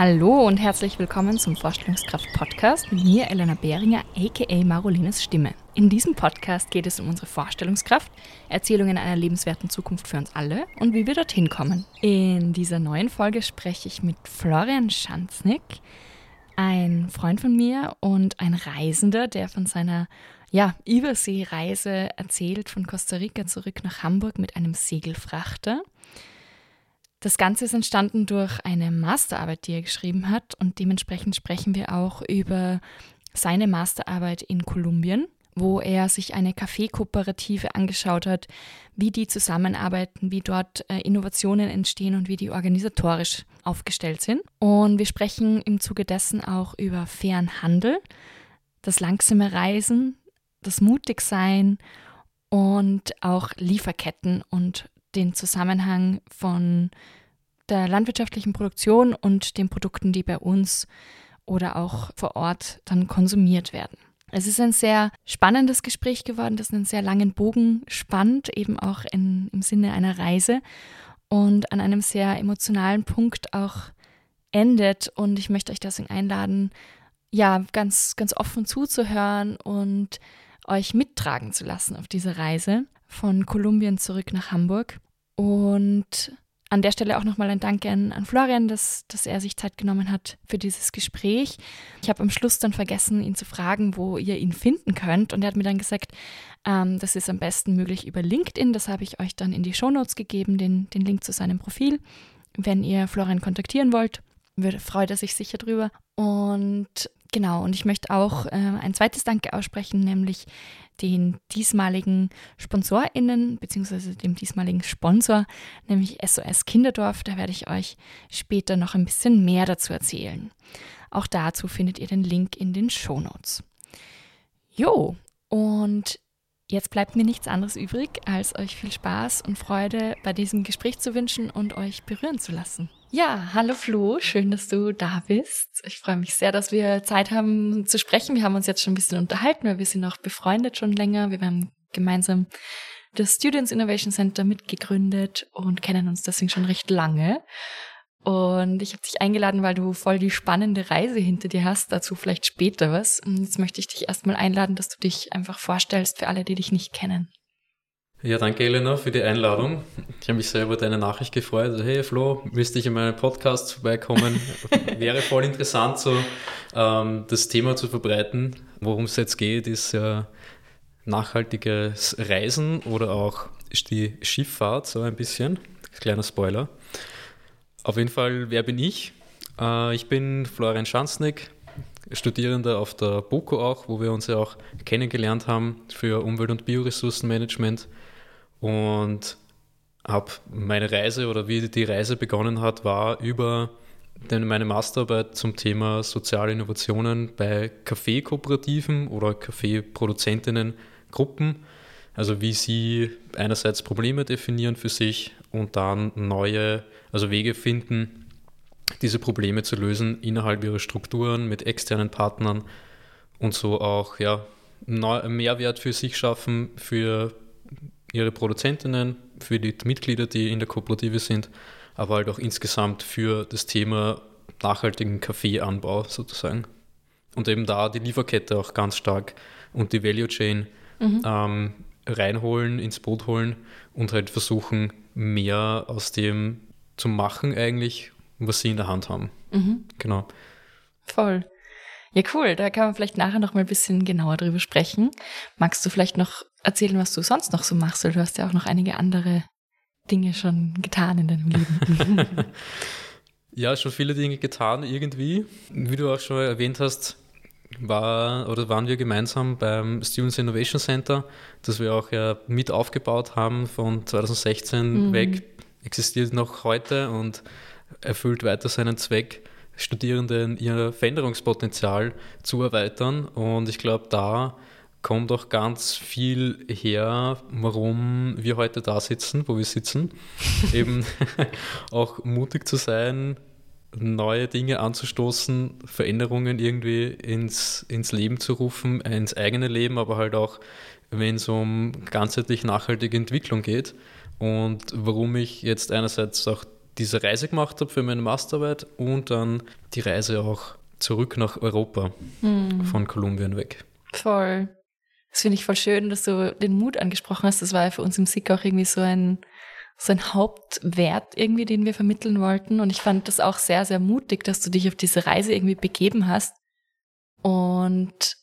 Hallo und herzlich willkommen zum Vorstellungskraft-Podcast mit mir, Elena Behringer, aka Marolines Stimme. In diesem Podcast geht es um unsere Vorstellungskraft, Erzählungen einer lebenswerten Zukunft für uns alle und wie wir dorthin kommen. In dieser neuen Folge spreche ich mit Florian Schanznick, ein Freund von mir und ein Reisender, der von seiner ja, Überseereise erzählt von Costa Rica zurück nach Hamburg mit einem Segelfrachter. Das Ganze ist entstanden durch eine Masterarbeit, die er geschrieben hat und dementsprechend sprechen wir auch über seine Masterarbeit in Kolumbien, wo er sich eine Kaffeekooperative angeschaut hat, wie die zusammenarbeiten, wie dort äh, Innovationen entstehen und wie die organisatorisch aufgestellt sind. Und wir sprechen im Zuge dessen auch über fairen Handel, das langsame Reisen, das Mutigsein und auch Lieferketten und den Zusammenhang von der landwirtschaftlichen Produktion und den Produkten, die bei uns oder auch vor Ort dann konsumiert werden. Es ist ein sehr spannendes Gespräch geworden, das einen sehr langen Bogen spannt, eben auch in, im Sinne einer Reise und an einem sehr emotionalen Punkt auch endet. Und ich möchte euch deswegen einladen, ja, ganz, ganz offen zuzuhören und euch mittragen zu lassen auf diese Reise von Kolumbien zurück nach Hamburg. Und an der Stelle auch nochmal ein Dank an, an Florian, dass, dass er sich Zeit genommen hat für dieses Gespräch. Ich habe am Schluss dann vergessen, ihn zu fragen, wo ihr ihn finden könnt. Und er hat mir dann gesagt, ähm, das ist am besten möglich über LinkedIn. Das habe ich euch dann in die Shownotes gegeben, den, den Link zu seinem Profil. Wenn ihr Florian kontaktieren wollt, freut er sich sicher drüber. Und Genau, und ich möchte auch äh, ein zweites Danke aussprechen, nämlich den diesmaligen SponsorInnen, beziehungsweise dem diesmaligen Sponsor, nämlich SOS Kinderdorf. Da werde ich euch später noch ein bisschen mehr dazu erzählen. Auch dazu findet ihr den Link in den Shownotes. Jo, und jetzt bleibt mir nichts anderes übrig, als euch viel Spaß und Freude bei diesem Gespräch zu wünschen und euch berühren zu lassen. Ja, hallo Flo, schön, dass du da bist. Ich freue mich sehr, dass wir Zeit haben zu sprechen. Wir haben uns jetzt schon ein bisschen unterhalten, weil wir sind auch befreundet schon länger. Wir haben gemeinsam das Students Innovation Center mitgegründet und kennen uns deswegen schon recht lange. Und ich habe dich eingeladen, weil du voll die spannende Reise hinter dir hast. Dazu vielleicht später was. Und jetzt möchte ich dich erstmal einladen, dass du dich einfach vorstellst für alle, die dich nicht kennen. Ja, danke Elena für die Einladung. Ich habe mich sehr über deine Nachricht gefreut. Also, hey Flo, müsste ich in meinen Podcast vorbeikommen? Wäre voll interessant, so ähm, das Thema zu verbreiten. Worum es jetzt geht, ist ja nachhaltiges Reisen oder auch die Schifffahrt, so ein bisschen. Kleiner Spoiler. Auf jeden Fall, wer bin ich? Äh, ich bin Florian Schanznick, Studierender auf der BOKO auch, wo wir uns ja auch kennengelernt haben für Umwelt- und Bioressourcenmanagement und habe meine Reise oder wie die Reise begonnen hat, war über meine Masterarbeit zum Thema soziale Innovationen bei Kaffeekooperativen oder Kaffeeproduzentinnengruppen. Also wie sie einerseits Probleme definieren für sich und dann neue, also Wege finden, diese Probleme zu lösen innerhalb ihrer Strukturen mit externen Partnern und so auch ja, Mehrwert für sich schaffen, für ihre Produzentinnen, für die Mitglieder, die in der Kooperative sind, aber halt auch insgesamt für das Thema nachhaltigen Kaffeeanbau sozusagen. Und eben da die Lieferkette auch ganz stark und die Value Chain mhm. ähm, reinholen, ins Boot holen und halt versuchen, mehr aus dem zu machen eigentlich, was sie in der Hand haben. Mhm. Genau. Voll. Ja, cool. Da kann man vielleicht nachher noch mal ein bisschen genauer drüber sprechen. Magst du vielleicht noch erzählen, was du sonst noch so machst? Weil du hast ja auch noch einige andere Dinge schon getan in deinem Leben. ja, schon viele Dinge getan irgendwie. Wie du auch schon erwähnt hast, war oder waren wir gemeinsam beim Students Innovation Center, das wir auch ja mit aufgebaut haben von 2016 mhm. weg, existiert noch heute und erfüllt weiter seinen Zweck. Studierenden ihr Veränderungspotenzial zu erweitern. Und ich glaube, da kommt auch ganz viel her, warum wir heute da sitzen, wo wir sitzen. Eben auch mutig zu sein, neue Dinge anzustoßen, Veränderungen irgendwie ins, ins Leben zu rufen, ins eigene Leben, aber halt auch, wenn es um ganzheitlich nachhaltige Entwicklung geht. Und warum ich jetzt einerseits auch diese Reise gemacht habe für meine Masterarbeit und dann die Reise auch zurück nach Europa mhm. von Kolumbien weg. Voll. Das finde ich voll schön, dass du den Mut angesprochen hast. Das war ja für uns im SIG auch irgendwie so ein, so ein Hauptwert irgendwie, den wir vermitteln wollten. Und ich fand das auch sehr, sehr mutig, dass du dich auf diese Reise irgendwie begeben hast. Und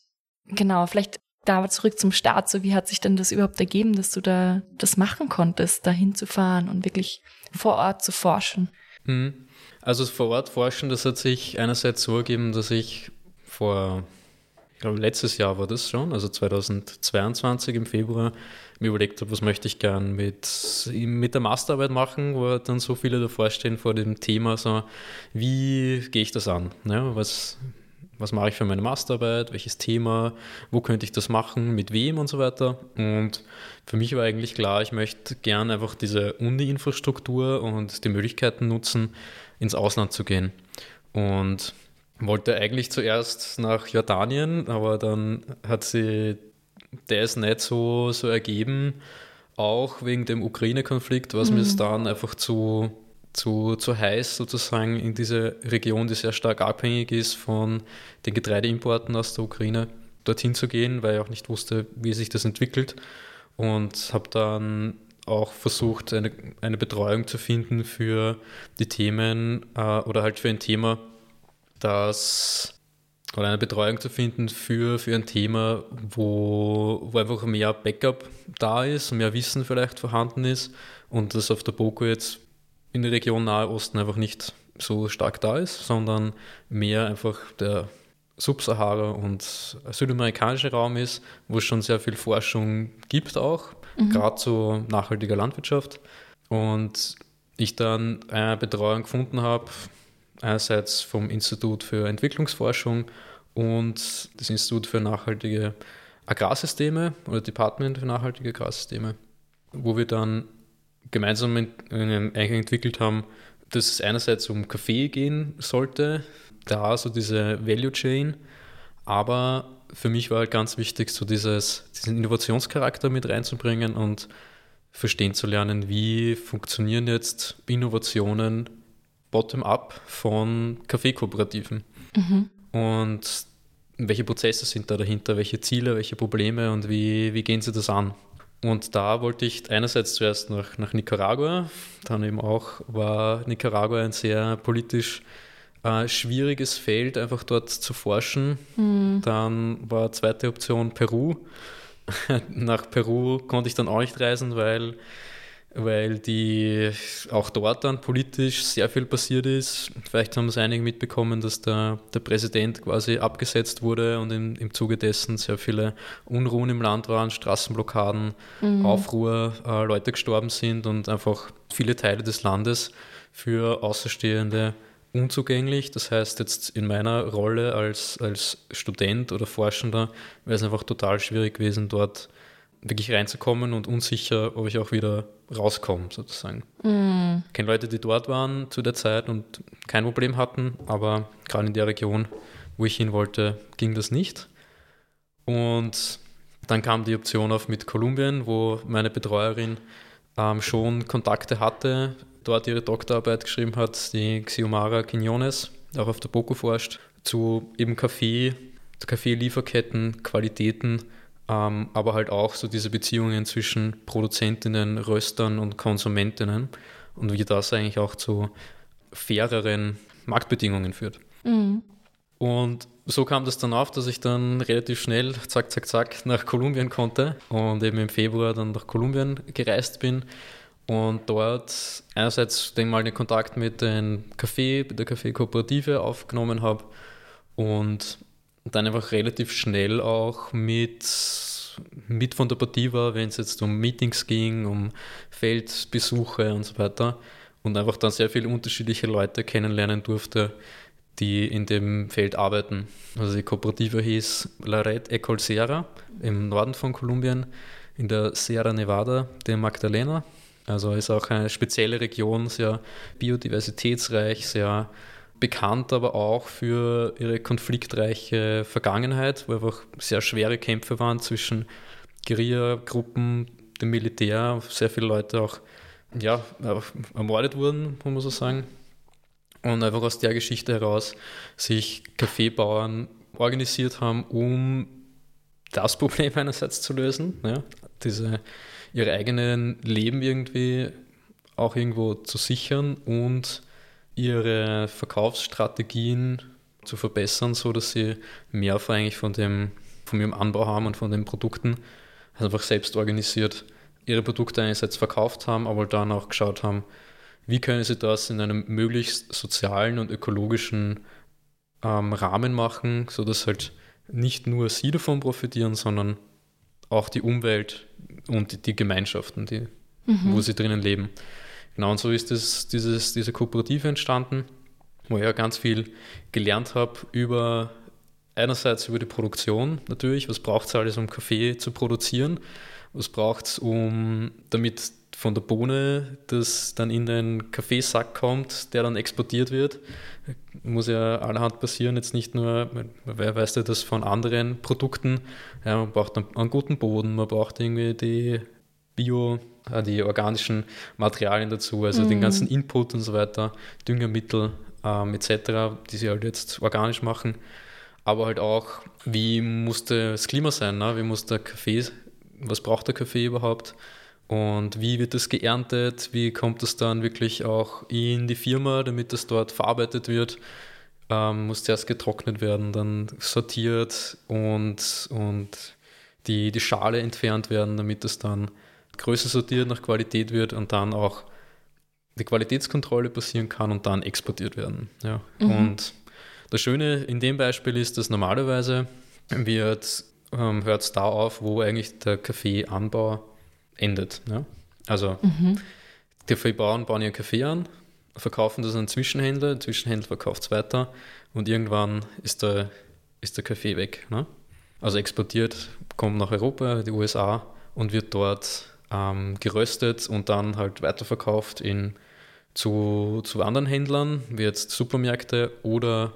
genau, vielleicht da zurück zum Start. So, wie hat sich denn das überhaupt ergeben, dass du da das machen konntest, da hinzufahren und wirklich vor Ort zu forschen? Mhm. Also vor Ort forschen, das hat sich einerseits so ergeben, dass ich vor, ich glaube letztes Jahr war das schon, also 2022 im Februar, mir überlegt habe, was möchte ich gern mit, mit der Masterarbeit machen, wo dann so viele davor stehen vor dem Thema, so wie gehe ich das an? Ne? Was, was mache ich für meine Masterarbeit, welches Thema, wo könnte ich das machen, mit wem und so weiter. Und für mich war eigentlich klar, ich möchte gern einfach diese Uni-Infrastruktur und die Möglichkeiten nutzen, ins Ausland zu gehen. Und wollte eigentlich zuerst nach Jordanien, aber dann hat sie das nicht so, so ergeben, auch wegen dem Ukraine-Konflikt, was mhm. mir dann einfach zu zu, zu heiß sozusagen in diese Region, die sehr stark abhängig ist von den Getreideimporten aus der Ukraine, dorthin zu gehen, weil ich auch nicht wusste, wie sich das entwickelt. Und habe dann auch versucht, eine, eine Betreuung zu finden für die Themen äh, oder halt für ein Thema, das oder eine Betreuung zu finden für, für ein Thema, wo, wo einfach mehr Backup da ist, mehr Wissen vielleicht vorhanden ist und das auf der BOKU jetzt in der Region Nahe Osten einfach nicht so stark da ist, sondern mehr einfach der Subsahara und südamerikanische Raum ist, wo es schon sehr viel Forschung gibt auch, mhm. gerade zu nachhaltiger Landwirtschaft. Und ich dann eine Betreuung gefunden habe, einerseits vom Institut für Entwicklungsforschung und das Institut für nachhaltige Agrarsysteme oder Department für nachhaltige Agrarsysteme, wo wir dann gemeinsam in, in entwickelt haben, dass es einerseits um Kaffee gehen sollte, da so diese Value Chain, aber für mich war halt ganz wichtig, so dieses, diesen Innovationscharakter mit reinzubringen und verstehen zu lernen, wie funktionieren jetzt Innovationen bottom-up von Kaffeekooperativen. Mhm. Und welche Prozesse sind da dahinter, welche Ziele, welche Probleme und wie, wie gehen sie das an? Und da wollte ich einerseits zuerst nach, nach Nicaragua, dann eben auch war Nicaragua ein sehr politisch äh, schwieriges Feld, einfach dort zu forschen. Mhm. Dann war zweite Option Peru. nach Peru konnte ich dann auch nicht reisen, weil weil die auch dort dann politisch sehr viel passiert ist. Vielleicht haben es einige mitbekommen, dass der, der Präsident quasi abgesetzt wurde und im, im Zuge dessen sehr viele Unruhen im Land waren, Straßenblockaden, mhm. Aufruhr, äh, Leute gestorben sind und einfach viele Teile des Landes für Außerstehende unzugänglich. Das heißt, jetzt in meiner Rolle als, als Student oder Forschender wäre es einfach total schwierig gewesen, dort wirklich reinzukommen und unsicher, ob ich auch wieder rauskomme, sozusagen. Mm. Ich kenne Leute, die dort waren zu der Zeit und kein Problem hatten, aber gerade in der Region, wo ich hin wollte, ging das nicht. Und dann kam die Option auf mit Kolumbien, wo meine Betreuerin ähm, schon Kontakte hatte, dort ihre Doktorarbeit geschrieben hat, die Xiomara Quinones, auch auf der BOKU forscht, zu eben Kaffee, Kaffeelieferketten, Qualitäten ähm, aber halt auch so diese Beziehungen zwischen Produzentinnen, Röstern und Konsumentinnen und wie das eigentlich auch zu faireren Marktbedingungen führt. Mhm. Und so kam das dann auf, dass ich dann relativ schnell, zack, zack, zack, nach Kolumbien konnte und eben im Februar dann nach Kolumbien gereist bin und dort einerseits den mal den Kontakt mit dem Café, mit der Kaffeekooperative aufgenommen habe und und dann einfach relativ schnell auch mit, mit von der Partie war, wenn es jetzt um Meetings ging, um Feldbesuche und so weiter. Und einfach dann sehr viele unterschiedliche Leute kennenlernen durfte, die in dem Feld arbeiten. Also die Kooperative hieß La Red Ecol Sierra im Norden von Kolumbien, in der Sierra Nevada de Magdalena. Also ist auch eine spezielle Region, sehr biodiversitätsreich, sehr bekannt aber auch für ihre konfliktreiche Vergangenheit, wo einfach sehr schwere Kämpfe waren zwischen Guerilla-Gruppen, dem Militär, sehr viele Leute auch ja, ermordet wurden, muss man so sagen. Und einfach aus der Geschichte heraus sich Kaffeebauern organisiert haben, um das Problem einerseits zu lösen, ja, diese, ihre eigenen Leben irgendwie auch irgendwo zu sichern und ihre Verkaufsstrategien zu verbessern, so dass sie mehr eigentlich von dem, von ihrem Anbau haben und von den Produkten also einfach selbst organisiert ihre Produkte einerseits verkauft haben, aber dann auch geschaut haben, wie können sie das in einem möglichst sozialen und ökologischen ähm, Rahmen machen, sodass halt nicht nur sie davon profitieren, sondern auch die Umwelt und die, die Gemeinschaften, die, mhm. wo sie drinnen leben. Genau, und so ist das, dieses, diese Kooperative entstanden, wo ich ja ganz viel gelernt habe über einerseits über die Produktion natürlich, was braucht es alles, um Kaffee zu produzieren, was braucht es, um damit von der Bohne das dann in den Kaffeesack kommt, der dann exportiert wird. Muss ja allerhand passieren, jetzt nicht nur, wer weiß ja das von anderen Produkten. Ja, man braucht einen, einen guten Boden, man braucht irgendwie die Bio, äh, die organischen Materialien dazu, also mhm. den ganzen Input und so weiter, Düngermittel ähm, etc., die sie halt jetzt organisch machen. Aber halt auch, wie musste das Klima sein, ne? wie muss der Kaffee, was braucht der Kaffee überhaupt? Und wie wird das geerntet? Wie kommt es dann wirklich auch in die Firma, damit das dort verarbeitet wird? Ähm, muss zuerst getrocknet werden, dann sortiert und, und die, die Schale entfernt werden, damit es dann größer sortiert nach Qualität wird und dann auch die Qualitätskontrolle passieren kann und dann exportiert werden. Ja. Mhm. Und das Schöne in dem Beispiel ist, dass normalerweise wird, ähm, hört es da auf, wo eigentlich der Kaffeeanbau endet. Ja? Also mhm. die Kaffeebauern bauen ihren Kaffee an, verkaufen das an Zwischenhändler, der Zwischenhändler verkauft es weiter und irgendwann ist der, ist der Kaffee weg. Ne? Also exportiert, kommt nach Europa, die USA und wird dort ähm, geröstet und dann halt weiterverkauft in, zu, zu anderen Händlern, wie jetzt Supermärkte oder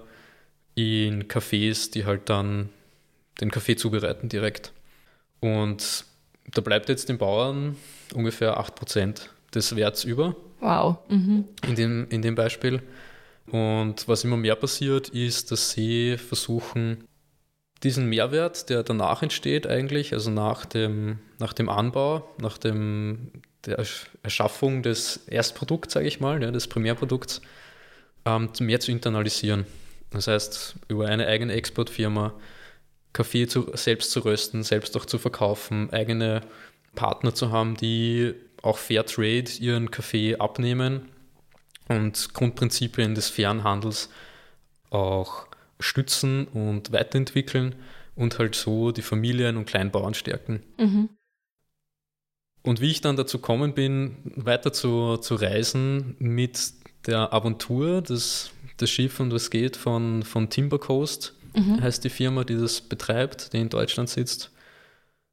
in Cafés, die halt dann den Kaffee zubereiten direkt. Und da bleibt jetzt den Bauern ungefähr 8% des Werts über. Wow. Mhm. In, dem, in dem Beispiel. Und was immer mehr passiert, ist, dass sie versuchen, diesen Mehrwert, der danach entsteht eigentlich, also nach dem, nach dem Anbau, nach dem, der Erschaffung des Erstprodukts, sage ich mal, ja, des Primärprodukts, ähm, mehr zu internalisieren. Das heißt, über eine eigene Exportfirma Kaffee zu, selbst zu rösten, selbst auch zu verkaufen, eigene Partner zu haben, die auch Fair Trade ihren Kaffee abnehmen und Grundprinzipien des fairen Handels auch stützen und weiterentwickeln und halt so die Familien und Kleinbauern stärken. Mhm. Und wie ich dann dazu kommen bin, weiter zu, zu reisen mit der Aventur, das, das Schiff und was geht von, von Timber Coast, mhm. heißt die Firma, die das betreibt, die in Deutschland sitzt.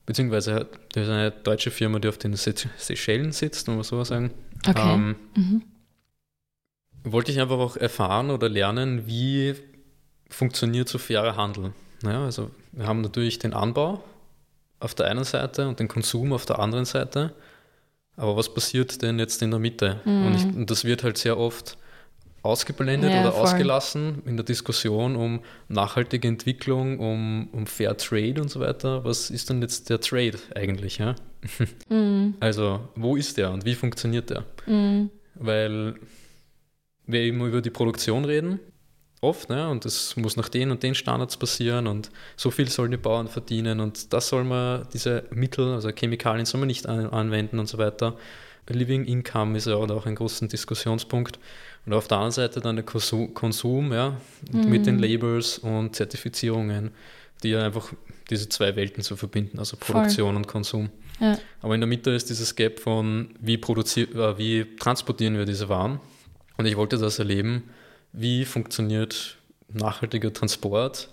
Beziehungsweise das ist eine deutsche Firma, die auf den Seychellen sitzt, muss man so sagen. Okay. Ähm, mhm. Wollte ich einfach auch erfahren oder lernen, wie funktioniert so fairer Handel. Ja, also wir haben natürlich den Anbau auf der einen Seite und den Konsum auf der anderen Seite. Aber was passiert denn jetzt in der Mitte? Mhm. Und, ich, und, das wird halt sehr oft ausgeblendet ja, oder voll. ausgelassen in der Diskussion um nachhaltige Entwicklung, um, um Fair Trade und so weiter. Was ist denn jetzt der Trade eigentlich? Ja? Mhm. Also, wo ist der und wie funktioniert der? Mhm. Weil wir eben über die Produktion reden, oft, ne? und das muss nach den und den Standards passieren und so viel sollen die Bauern verdienen und das soll man, diese Mittel, also Chemikalien soll man nicht an, anwenden und so weiter. Living Income ist ja auch ein großer Diskussionspunkt. Und auf der anderen Seite dann der Konsum, ja, mhm. mit den Labels und Zertifizierungen, die ja einfach diese zwei Welten zu verbinden, also Produktion Voll. und Konsum. Ja. Aber in der Mitte ist dieses Gap von, wie, äh, wie transportieren wir diese Waren. Und ich wollte das erleben, wie funktioniert nachhaltiger Transport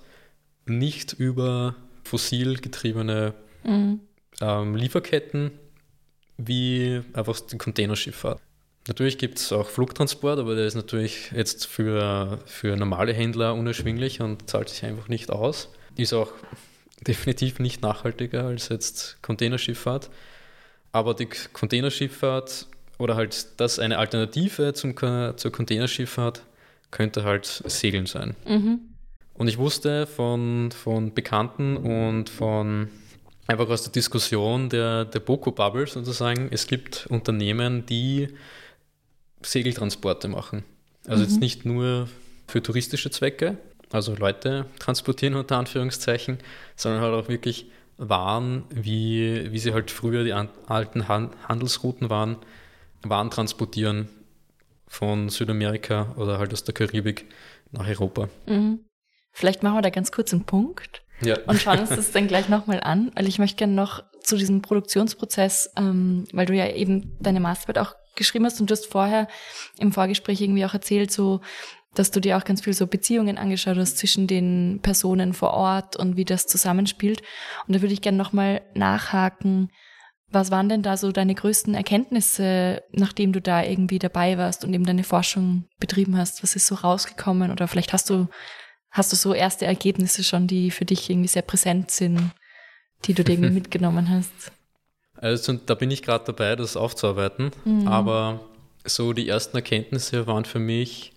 nicht über fossil getriebene mhm. ähm, Lieferketten, wie einfach die Containerschifffahrt. Natürlich gibt es auch Flugtransport, aber der ist natürlich jetzt für, für normale Händler unerschwinglich und zahlt sich einfach nicht aus. Ist auch definitiv nicht nachhaltiger als jetzt Containerschifffahrt. Aber die Containerschifffahrt oder halt, dass eine Alternative zum, zur Containerschifffahrt könnte halt Segeln sein. Mhm. Und ich wusste von, von Bekannten und von einfach aus der Diskussion der, der Boko-Bubble sozusagen, es gibt Unternehmen, die Segeltransporte machen. Also mhm. jetzt nicht nur für touristische Zwecke, also Leute transportieren unter Anführungszeichen, sondern halt auch wirklich Waren, wie, wie sie halt früher die alten Handelsrouten waren, Waren transportieren von Südamerika oder halt aus der Karibik nach Europa. Mhm. Vielleicht machen wir da ganz kurz einen Punkt ja. und schauen uns das dann gleich nochmal an, weil ich möchte gerne noch zu diesem Produktionsprozess, ähm, weil du ja eben deine Masterarbeit auch geschrieben hast und du hast vorher im Vorgespräch irgendwie auch erzählt, so dass du dir auch ganz viel so Beziehungen angeschaut hast zwischen den Personen vor Ort und wie das zusammenspielt. Und da würde ich gerne nochmal nachhaken, was waren denn da so deine größten Erkenntnisse, nachdem du da irgendwie dabei warst und eben deine Forschung betrieben hast? Was ist so rausgekommen? Oder vielleicht hast du, hast du so erste Ergebnisse schon, die für dich irgendwie sehr präsent sind, die du dir irgendwie mitgenommen hast? Also da bin ich gerade dabei, das aufzuarbeiten. Mhm. Aber so die ersten Erkenntnisse waren für mich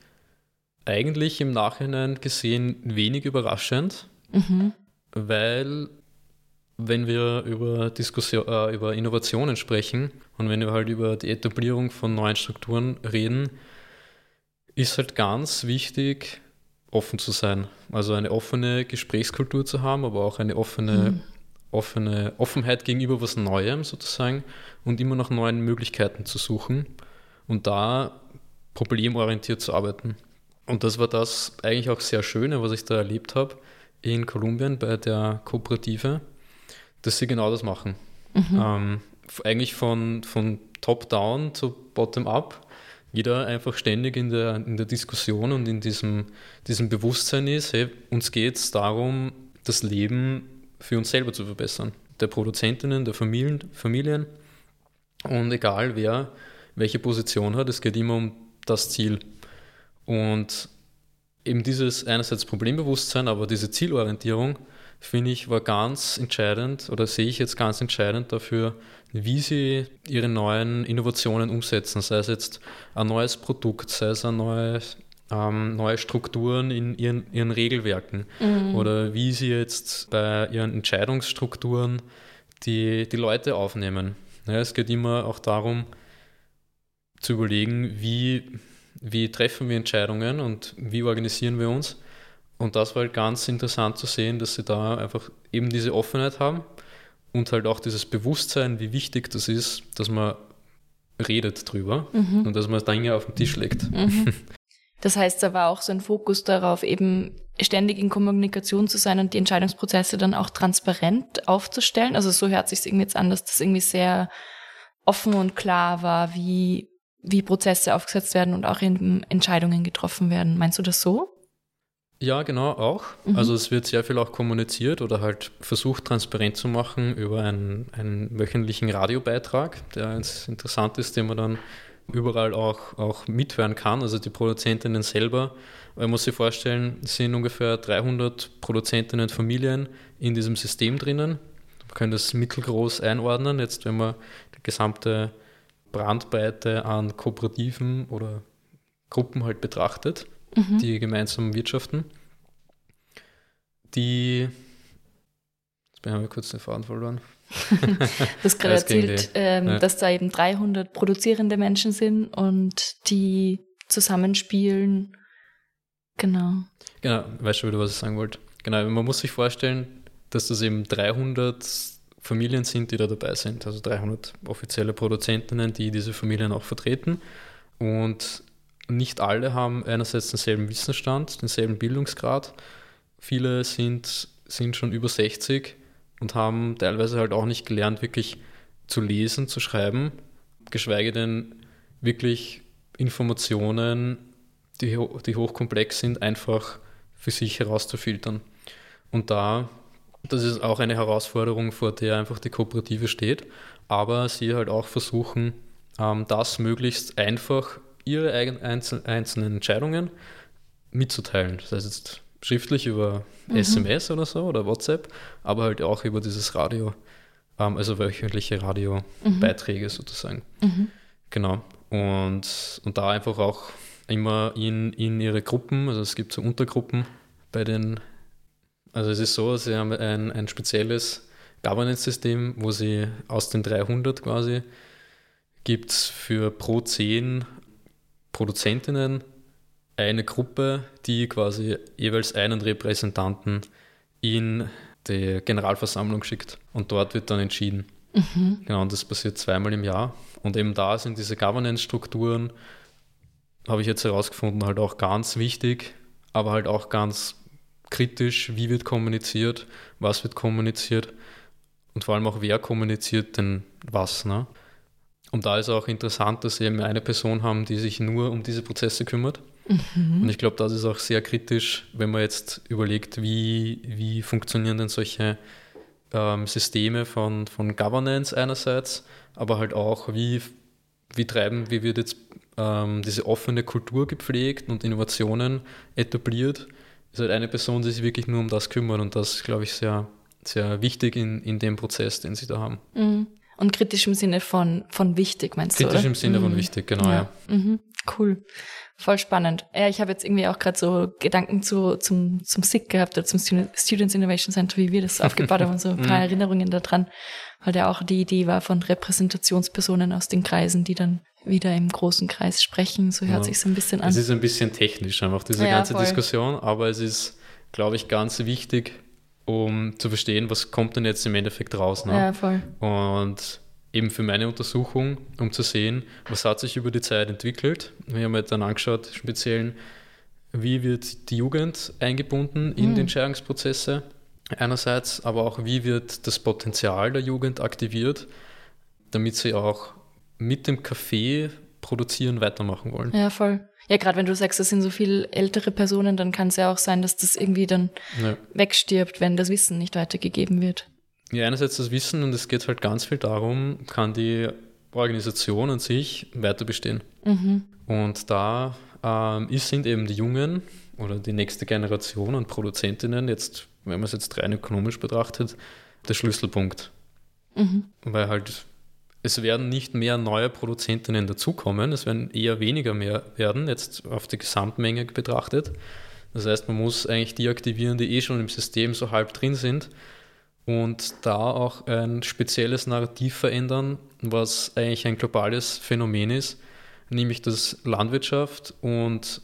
eigentlich im Nachhinein gesehen wenig überraschend, mhm. weil wenn wir über, Diskussion, äh, über Innovationen sprechen und wenn wir halt über die Etablierung von neuen Strukturen reden, ist halt ganz wichtig, offen zu sein. Also eine offene Gesprächskultur zu haben, aber auch eine offene, mhm. offene Offenheit gegenüber was Neuem sozusagen und immer nach neuen Möglichkeiten zu suchen und da problemorientiert zu arbeiten. Und das war das eigentlich auch sehr Schöne, was ich da erlebt habe in Kolumbien bei der Kooperative dass sie genau das machen. Mhm. Ähm, eigentlich von, von Top-Down zu Bottom-Up. Jeder einfach ständig in der, in der Diskussion und in diesem, diesem Bewusstsein ist, hey, uns geht es darum, das Leben für uns selber zu verbessern. Der Produzentinnen, der Familien, Familien. Und egal wer welche Position hat, es geht immer um das Ziel. Und eben dieses einerseits Problembewusstsein, aber diese Zielorientierung finde ich, war ganz entscheidend oder sehe ich jetzt ganz entscheidend dafür, wie sie ihre neuen Innovationen umsetzen, sei es jetzt ein neues Produkt, sei es ein neues, ähm, neue Strukturen in ihren, ihren Regelwerken mhm. oder wie sie jetzt bei ihren Entscheidungsstrukturen die, die Leute aufnehmen. Ja, es geht immer auch darum, zu überlegen, wie, wie treffen wir Entscheidungen und wie organisieren wir uns und das war halt ganz interessant zu sehen, dass sie da einfach eben diese Offenheit haben und halt auch dieses Bewusstsein, wie wichtig das ist, dass man redet drüber mhm. und dass man Dinge auf den Tisch legt. Mhm. Das heißt, da war auch so ein Fokus darauf, eben ständig in Kommunikation zu sein und die Entscheidungsprozesse dann auch transparent aufzustellen. Also so hört sich irgendwie jetzt an, dass das irgendwie sehr offen und klar war, wie, wie Prozesse aufgesetzt werden und auch Entscheidungen getroffen werden. Meinst du das so? Ja, genau, auch. Mhm. Also es wird sehr viel auch kommuniziert oder halt versucht transparent zu machen über einen, einen wöchentlichen Radiobeitrag, der ganz interessant ist, den man dann überall auch, auch mithören kann. Also die Produzentinnen selber, man muss sich vorstellen, es sind ungefähr 300 Produzentinnen Familien in diesem System drinnen. Man kann das mittelgroß einordnen, jetzt wenn man die gesamte Brandbreite an Kooperativen oder Gruppen halt betrachtet mhm. die gemeinsamen wirtschaften. Die. Jetzt haben wir kurz den Faden verloren. du hast gerade erzählt, ähm, ja. dass da eben 300 produzierende Menschen sind und die zusammenspielen. Genau. Genau, weißt du wieder, was ich sagen wollte? Genau, man muss sich vorstellen, dass das eben 300 Familien sind, die da dabei sind. Also 300 offizielle Produzentinnen, die diese Familien auch vertreten. Und nicht alle haben einerseits denselben Wissensstand, denselben Bildungsgrad. Viele sind, sind schon über 60 und haben teilweise halt auch nicht gelernt, wirklich zu lesen, zu schreiben, geschweige denn wirklich Informationen, die, die hochkomplex sind, einfach für sich herauszufiltern. Und da, das ist auch eine Herausforderung, vor der einfach die Kooperative steht, aber sie halt auch versuchen, ähm, das möglichst einfach ihre einzelnen Entscheidungen mitzuteilen. Das heißt jetzt schriftlich über mhm. SMS oder so oder WhatsApp, aber halt auch über dieses Radio, ähm, also wöchentliche Radiobeiträge mhm. sozusagen. Mhm. Genau. Und, und da einfach auch immer in, in ihre Gruppen, also es gibt so Untergruppen bei den, also es ist so, sie haben ein, ein spezielles Governance-System, wo sie aus den 300 quasi gibt es für pro 10 Produzentinnen eine Gruppe, die quasi jeweils einen Repräsentanten in die Generalversammlung schickt. Und dort wird dann entschieden. Mhm. Genau, und das passiert zweimal im Jahr. Und eben da sind diese Governance-Strukturen, habe ich jetzt herausgefunden, halt auch ganz wichtig, aber halt auch ganz kritisch, wie wird kommuniziert, was wird kommuniziert und vor allem auch wer kommuniziert denn was. Ne? Und da ist auch interessant, dass sie eben eine Person haben, die sich nur um diese Prozesse kümmert. Mhm. Und ich glaube, das ist auch sehr kritisch, wenn man jetzt überlegt, wie, wie funktionieren denn solche ähm, Systeme von, von Governance einerseits, aber halt auch, wie, wie treiben, wie wird jetzt ähm, diese offene Kultur gepflegt und Innovationen etabliert. Ist halt eine Person, die sich wirklich nur um das kümmert und das, glaube ich, sehr, sehr wichtig in, in dem Prozess, den sie da haben. Mhm. Und kritisch im Sinne von, von wichtig, meinst kritisch du? Kritisch im Sinne mhm. von wichtig, genau, ja. ja. Mhm. Cool. Voll spannend. Ja, ich habe jetzt irgendwie auch gerade so Gedanken zu, zum, zum SIG gehabt oder zum Students Innovation Center, wie wir das aufgebaut haben und so ein paar mhm. Erinnerungen daran. Weil ja auch die Idee war von Repräsentationspersonen aus den Kreisen, die dann wieder im großen Kreis sprechen. So hört ja. sich so ein bisschen an. Es ist ein bisschen technisch einfach, diese ja, ganze voll. Diskussion, aber es ist, glaube ich, ganz wichtig, um zu verstehen, was kommt denn jetzt im Endeffekt raus. Ne? Ja, voll. Und eben für meine Untersuchung, um zu sehen, was hat sich über die Zeit entwickelt. Wir haben halt dann angeschaut, speziell, wie wird die Jugend eingebunden in mhm. die Entscheidungsprozesse einerseits, aber auch wie wird das Potenzial der Jugend aktiviert, damit sie auch mit dem Kaffee produzieren weitermachen wollen. Ja, voll. Ja, gerade wenn du sagst, das sind so viele ältere Personen, dann kann es ja auch sein, dass das irgendwie dann ja. wegstirbt, wenn das Wissen nicht weitergegeben wird. Ja, einerseits das Wissen und es geht halt ganz viel darum, kann die Organisation an sich weiter bestehen. Mhm. Und da ähm, sind eben die Jungen oder die nächste Generation an Produzentinnen, jetzt, wenn man es jetzt rein ökonomisch betrachtet, der Schlüsselpunkt. Mhm. Weil halt es werden nicht mehr neue Produzentinnen dazukommen, es werden eher weniger mehr werden, jetzt auf die Gesamtmenge betrachtet. Das heißt, man muss eigentlich die aktivieren, die eh schon im System so halb drin sind und da auch ein spezielles Narrativ verändern, was eigentlich ein globales Phänomen ist, nämlich dass Landwirtschaft und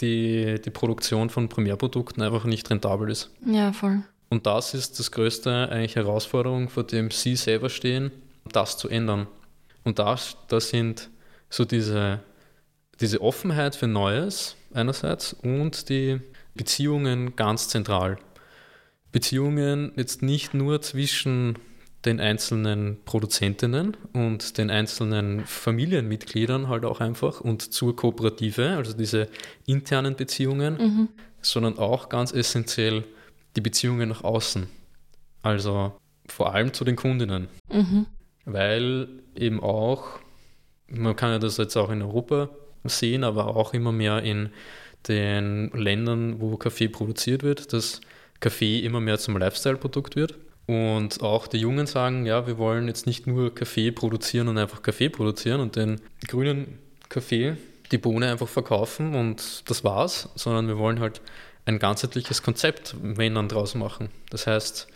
die, die Produktion von Primärprodukten einfach nicht rentabel ist. Ja, voll. Und das ist das größte eigentlich Herausforderung, vor dem Sie selber stehen, das zu ändern. Und das, das sind so diese, diese Offenheit für Neues einerseits und die Beziehungen ganz zentral. Beziehungen jetzt nicht nur zwischen den einzelnen Produzentinnen und den einzelnen Familienmitgliedern halt auch einfach und zur Kooperative, also diese internen Beziehungen, mhm. sondern auch ganz essentiell die Beziehungen nach außen. Also vor allem zu den Kundinnen. Mhm. Weil eben auch, man kann ja das jetzt auch in Europa sehen, aber auch immer mehr in den Ländern, wo Kaffee produziert wird, dass Kaffee immer mehr zum Lifestyle-Produkt wird. Und auch die Jungen sagen, ja, wir wollen jetzt nicht nur Kaffee produzieren und einfach Kaffee produzieren und den grünen Kaffee, die Bohne einfach verkaufen und das war's, sondern wir wollen halt ein ganzheitliches Konzept, wenn dann draus machen. Das heißt,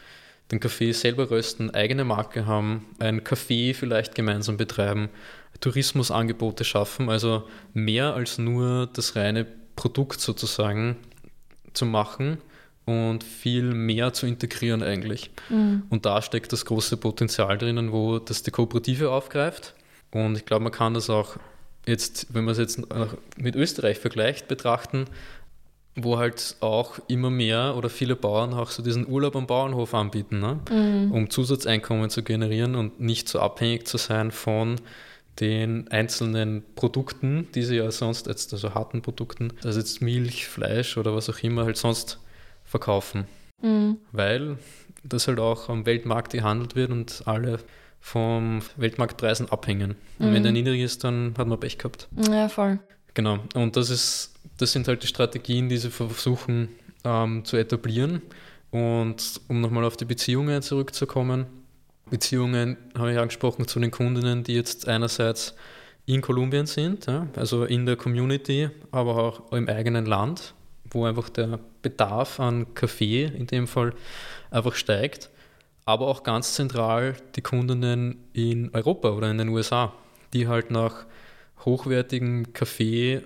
den Kaffee selber rösten, eigene Marke haben, ein Kaffee vielleicht gemeinsam betreiben, Tourismusangebote schaffen, also mehr als nur das reine Produkt sozusagen zu machen, und viel mehr zu integrieren eigentlich. Mhm. Und da steckt das große Potenzial drinnen, wo das die Kooperative aufgreift. Und ich glaube, man kann das auch jetzt, wenn man es jetzt mit Österreich vergleicht, betrachten, wo halt auch immer mehr oder viele Bauern auch so diesen Urlaub am Bauernhof anbieten, ne? Mhm. um Zusatzeinkommen zu generieren und nicht so abhängig zu sein von den einzelnen Produkten, die sie ja sonst jetzt, also harten Produkten, also jetzt Milch, Fleisch oder was auch immer, halt sonst verkaufen. Mhm. Weil das halt auch am Weltmarkt gehandelt wird und alle vom Weltmarktpreisen abhängen. Und mhm. wenn der niedrig ist, dann hat man Pech gehabt. Ja, voll. Genau. Und das ist, das sind halt die Strategien, die sie versuchen ähm, zu etablieren. Und um nochmal auf die Beziehungen zurückzukommen, Beziehungen habe ich angesprochen zu den Kundinnen, die jetzt einerseits in Kolumbien sind, ja, also in der Community, aber auch im eigenen Land, wo einfach der Bedarf an Kaffee in dem Fall einfach steigt, aber auch ganz zentral die Kundinnen in Europa oder in den USA, die halt nach hochwertigem Kaffee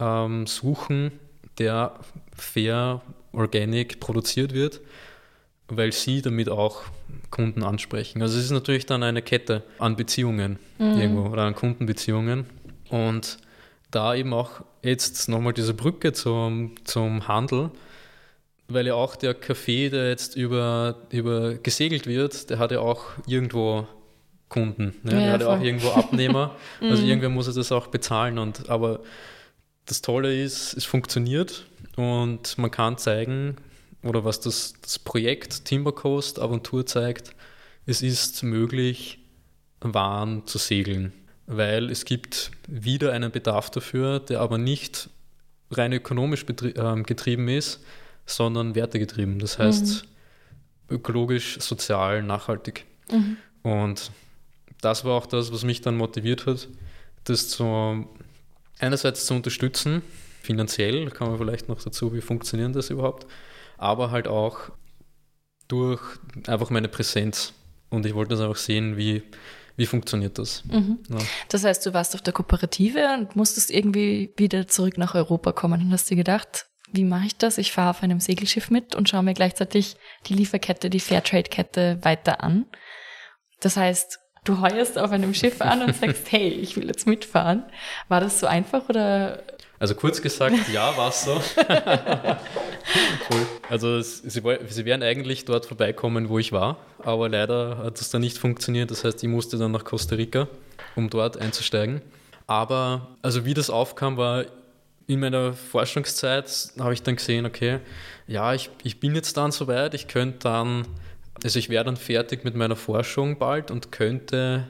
ähm, suchen, der fair, organic produziert wird, weil sie damit auch Kunden ansprechen. Also es ist natürlich dann eine Kette an Beziehungen mhm. irgendwo oder an Kundenbeziehungen. Und da eben auch jetzt nochmal diese Brücke zum, zum Handel, weil ja auch der Kaffee, der jetzt über, über gesegelt wird, der hat ja auch irgendwo Kunden. Ne? Ja, der hat ja auch irgendwo Abnehmer. also mhm. irgendwer muss er das auch bezahlen. Und, aber das Tolle ist, es funktioniert und man kann zeigen, oder was das, das Projekt Timber Coast Aventur zeigt, es ist möglich, Waren zu segeln, weil es gibt wieder einen Bedarf dafür, der aber nicht rein ökonomisch äh, getrieben ist, sondern wertegetrieben. Das heißt mhm. ökologisch, sozial, nachhaltig. Mhm. Und das war auch das, was mich dann motiviert hat, das zu, einerseits zu unterstützen, finanziell, kann man vielleicht noch dazu, wie funktioniert das überhaupt, aber halt auch durch einfach meine Präsenz. Und ich wollte das einfach sehen, wie, wie funktioniert das. Mhm. Ja. Das heißt, du warst auf der Kooperative und musstest irgendwie wieder zurück nach Europa kommen und hast dir gedacht, wie mache ich das? Ich fahre auf einem Segelschiff mit und schaue mir gleichzeitig die Lieferkette, die Fairtrade-Kette weiter an. Das heißt, du heuerst auf einem Schiff an und sagst, hey, ich will jetzt mitfahren. War das so einfach oder? Also kurz gesagt, ja, war es so. cool. Also sie, sie wären eigentlich dort vorbeikommen, wo ich war, aber leider hat es dann nicht funktioniert. Das heißt, ich musste dann nach Costa Rica, um dort einzusteigen. Aber also wie das aufkam, war in meiner Forschungszeit, habe ich dann gesehen, okay, ja, ich, ich bin jetzt dann soweit, ich könnte dann also ich wäre dann fertig mit meiner Forschung bald und könnte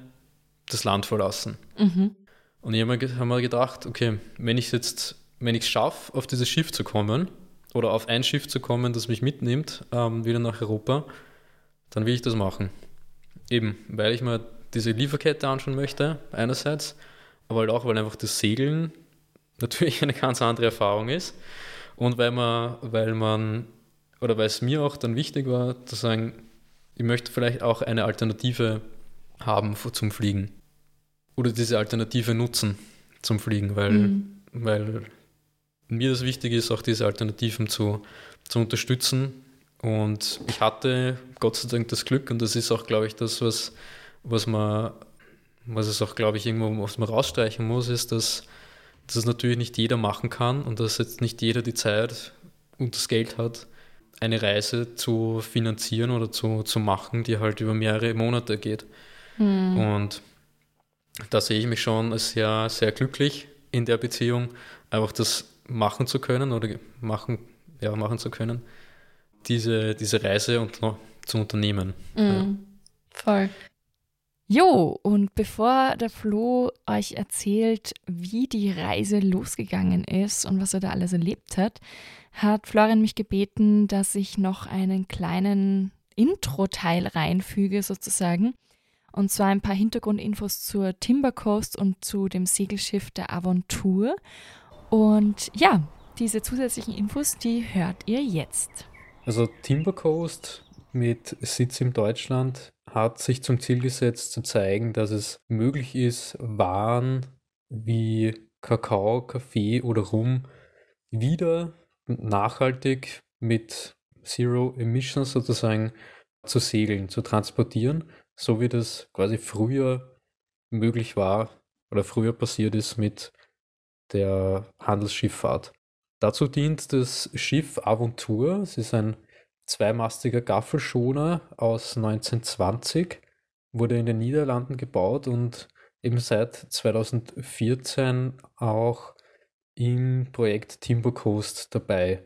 das Land verlassen. Mhm. Und ich habe mir, hab mir gedacht, okay, wenn ich jetzt, wenn ich es schaffe, auf dieses Schiff zu kommen oder auf ein Schiff zu kommen, das mich mitnimmt, ähm, wieder nach Europa, dann will ich das machen. Eben, weil ich mir diese Lieferkette anschauen möchte, einerseits, aber halt auch, weil einfach das Segeln natürlich eine ganz andere Erfahrung ist und weil man, weil man, oder weil es mir auch dann wichtig war, zu sagen, ich möchte vielleicht auch eine Alternative haben zum Fliegen. Oder diese Alternative nutzen zum Fliegen, weil, mhm. weil mir das wichtig ist, auch diese Alternativen zu, zu unterstützen. Und ich hatte Gott sei Dank das Glück, und das ist auch, glaube ich, das, was, was man, was es auch, glaube ich, irgendwo, was man rausstreichen muss, ist, dass, dass es natürlich nicht jeder machen kann und dass jetzt nicht jeder die Zeit und das Geld hat, eine Reise zu finanzieren oder zu, zu machen, die halt über mehrere Monate geht. Mhm. Und da sehe ich mich schon als sehr, sehr glücklich in der Beziehung, einfach das machen zu können oder machen, ja, machen zu können, diese, diese Reise und zu unternehmen. Mhm. Ja. Voll. Jo, und bevor der Flo euch erzählt, wie die Reise losgegangen ist und was er da alles erlebt hat, hat Florian mich gebeten, dass ich noch einen kleinen Intro-Teil reinfüge, sozusagen. Und zwar ein paar Hintergrundinfos zur Timber Coast und zu dem Segelschiff der Aventur. Und ja, diese zusätzlichen Infos, die hört ihr jetzt. Also Timber Coast mit Sitz in Deutschland hat sich zum Ziel gesetzt zu zeigen, dass es möglich ist, Waren wie Kakao, Kaffee oder Rum wieder nachhaltig mit Zero Emissions sozusagen zu segeln, zu transportieren, so wie das quasi früher möglich war oder früher passiert ist mit der Handelsschifffahrt. Dazu dient das Schiff Aventur. Es ist ein zweimastiger Gaffelschoner aus 1920, wurde in den Niederlanden gebaut und eben seit 2014 auch im Projekt Timber Coast dabei.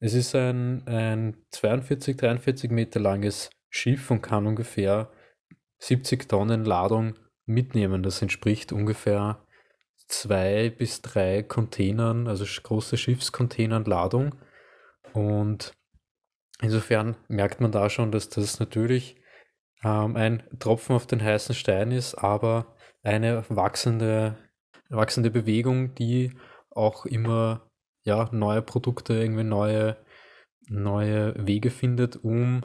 Es ist ein, ein 42, 43 Meter langes Schiff und kann ungefähr 70 Tonnen Ladung mitnehmen. Das entspricht ungefähr zwei bis drei Containern, also große Schiffscontainern Ladung. Und insofern merkt man da schon, dass das natürlich ähm, ein Tropfen auf den heißen Stein ist, aber eine wachsende, wachsende Bewegung, die auch immer ja, neue Produkte, irgendwie neue, neue Wege findet, um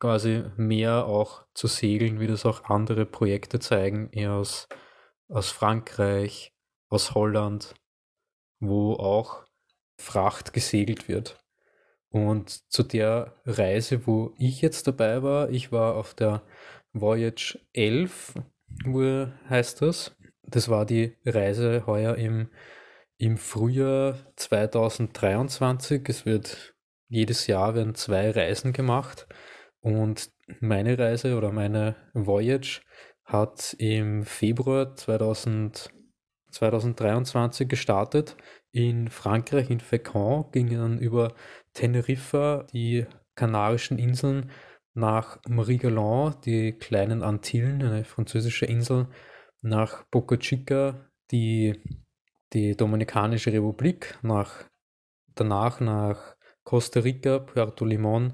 quasi mehr auch zu segeln, wie das auch andere Projekte zeigen, eher aus, aus Frankreich, aus Holland, wo auch Fracht gesegelt wird. Und zu der Reise, wo ich jetzt dabei war, ich war auf der Voyage 11, wo heißt das. Das war die Reise heuer im, im Frühjahr 2023. Es wird jedes Jahr werden zwei Reisen gemacht. Und meine Reise oder meine Voyage hat im Februar 2000, 2023 gestartet. In Frankreich, in Fécamp, ging dann über Teneriffa, die Kanarischen Inseln, nach Marie-Galland, die kleinen Antillen, eine französische Insel, nach Boca Chica, die, die Dominikanische Republik, nach, danach nach Costa Rica, Puerto Limón,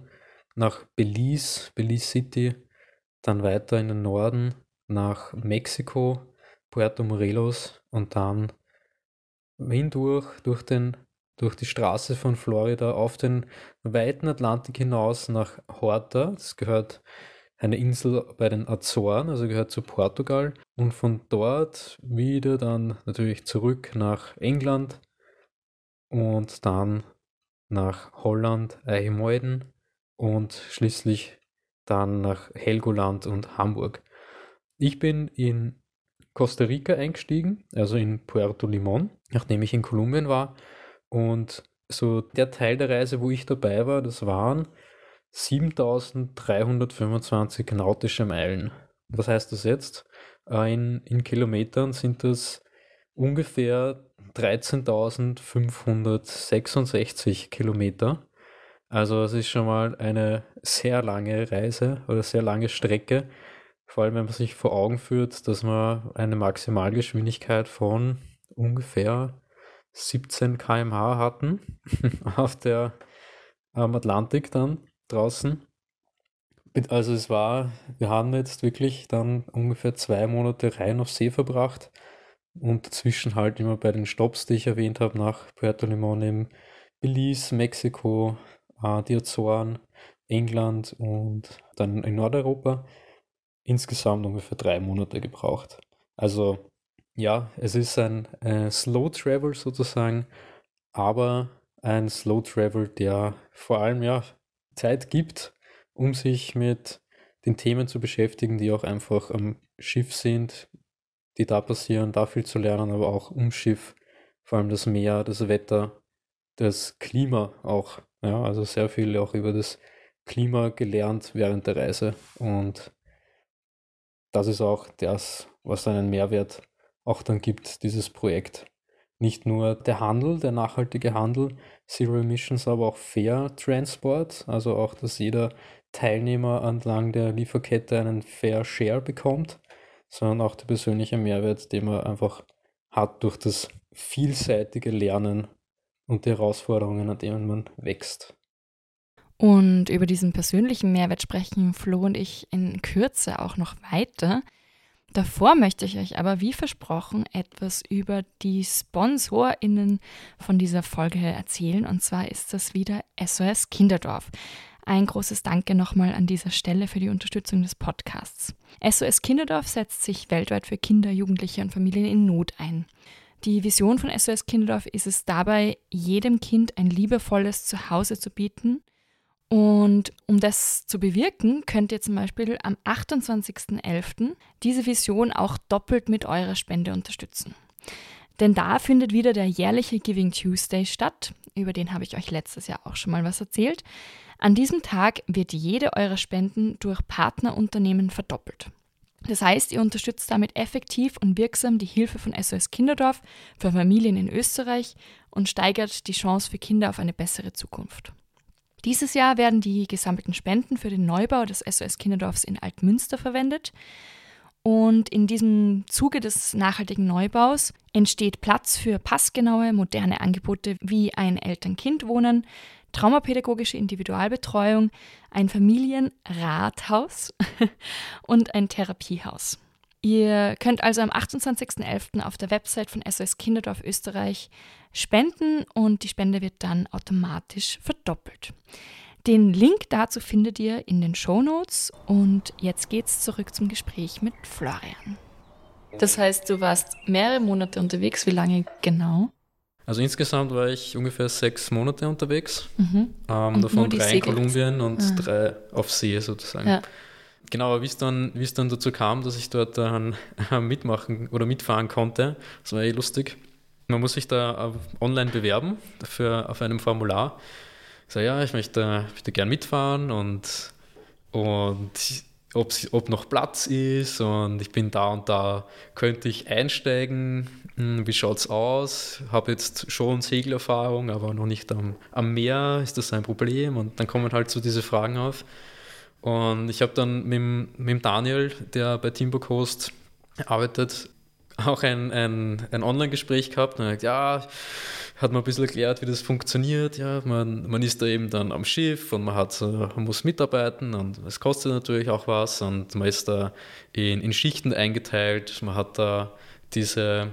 nach Belize, Belize City, dann weiter in den Norden nach Mexiko, Puerto Morelos und dann hindurch durch, den, durch die Straße von Florida auf den weiten Atlantik hinaus nach Horta. Das gehört eine Insel bei den Azoren, also gehört zu Portugal. Und von dort wieder dann natürlich zurück nach England und dann nach Holland, Eichemeuden und schließlich dann nach Helgoland und Hamburg. Ich bin in Costa Rica eingestiegen, also in Puerto Limón, nachdem ich in Kolumbien war. Und so der Teil der Reise, wo ich dabei war, das waren 7325 nautische Meilen. Was heißt das jetzt? Äh, in, in Kilometern sind das ungefähr 13.566 Kilometer. Also es ist schon mal eine sehr lange Reise oder sehr lange Strecke. Vor allem, wenn man sich vor Augen führt, dass wir eine Maximalgeschwindigkeit von ungefähr 17 km/h hatten auf der am Atlantik dann draußen. Also es war, wir haben jetzt wirklich dann ungefähr zwei Monate rein auf See verbracht und dazwischen halt immer bei den Stops, die ich erwähnt habe, nach Puerto Limón im Belize, Mexiko, äh, die Azoren, England und dann in Nordeuropa insgesamt ungefähr drei Monate gebraucht. Also ja, es ist ein äh, Slow Travel sozusagen, aber ein Slow Travel, der vor allem ja Zeit gibt, um sich mit den Themen zu beschäftigen, die auch einfach am Schiff sind, die da passieren, da viel zu lernen, aber auch um Schiff, vor allem das Meer, das Wetter, das Klima auch ja, also sehr viel auch über das Klima gelernt während der Reise. Und das ist auch das, was einen Mehrwert auch dann gibt, dieses Projekt. Nicht nur der Handel, der nachhaltige Handel, Zero Emissions, aber auch Fair Transport, also auch, dass jeder Teilnehmer entlang der Lieferkette einen Fair Share bekommt, sondern auch der persönliche Mehrwert, den man einfach hat durch das vielseitige Lernen und die Herausforderungen, an denen man wächst. Und über diesen persönlichen Mehrwert sprechen Flo und ich in Kürze auch noch weiter. Davor möchte ich euch aber, wie versprochen, etwas über die SponsorInnen von dieser Folge erzählen. Und zwar ist das wieder SOS Kinderdorf. Ein großes Danke nochmal an dieser Stelle für die Unterstützung des Podcasts. SOS Kinderdorf setzt sich weltweit für Kinder, Jugendliche und Familien in Not ein. Die Vision von SOS Kinderdorf ist es dabei, jedem Kind ein liebevolles Zuhause zu bieten. Und um das zu bewirken, könnt ihr zum Beispiel am 28.11. diese Vision auch doppelt mit eurer Spende unterstützen. Denn da findet wieder der jährliche Giving Tuesday statt. Über den habe ich euch letztes Jahr auch schon mal was erzählt. An diesem Tag wird jede eurer Spenden durch Partnerunternehmen verdoppelt. Das heißt, ihr unterstützt damit effektiv und wirksam die Hilfe von SOS Kinderdorf für Familien in Österreich und steigert die Chance für Kinder auf eine bessere Zukunft. Dieses Jahr werden die gesammelten Spenden für den Neubau des SOS Kinderdorfs in Altmünster verwendet. Und in diesem Zuge des nachhaltigen Neubaus entsteht Platz für passgenaue, moderne Angebote wie ein Eltern-Kind-Wohnen, traumapädagogische Individualbetreuung, ein Familienrathaus und ein Therapiehaus. Ihr könnt also am 28.11. auf der Website von SOS Kinderdorf Österreich spenden und die Spende wird dann automatisch verdoppelt. Den Link dazu findet ihr in den Show Notes und jetzt geht's zurück zum Gespräch mit Florian. Das heißt, du warst mehrere Monate unterwegs. Wie lange genau? Also insgesamt war ich ungefähr sechs Monate unterwegs. Mhm. Ähm, davon drei in Kolumbien und ah. drei auf See sozusagen. Ja. Genau, wie es dann, dann dazu kam, dass ich dort dann mitmachen oder mitfahren konnte, das war eh lustig. Man muss sich da online bewerben für, auf einem Formular. Ich sage, ja, ich möchte, möchte gern mitfahren und, und ob, ob noch Platz ist und ich bin da und da, könnte ich einsteigen, hm, wie schaut es aus? Habe jetzt schon Segelerfahrung, aber noch nicht am, am Meer, ist das ein Problem? Und dann kommen halt so diese Fragen auf. Und ich habe dann mit, mit Daniel, der bei Teambook Host arbeitet, auch ein, ein, ein Online-Gespräch gehabt und er hat ja, hat mir ein bisschen erklärt, wie das funktioniert. Ja, man, man ist da eben dann am Schiff und man, hat, man muss mitarbeiten und es kostet natürlich auch was und man ist da in, in Schichten eingeteilt. Man hat da diese,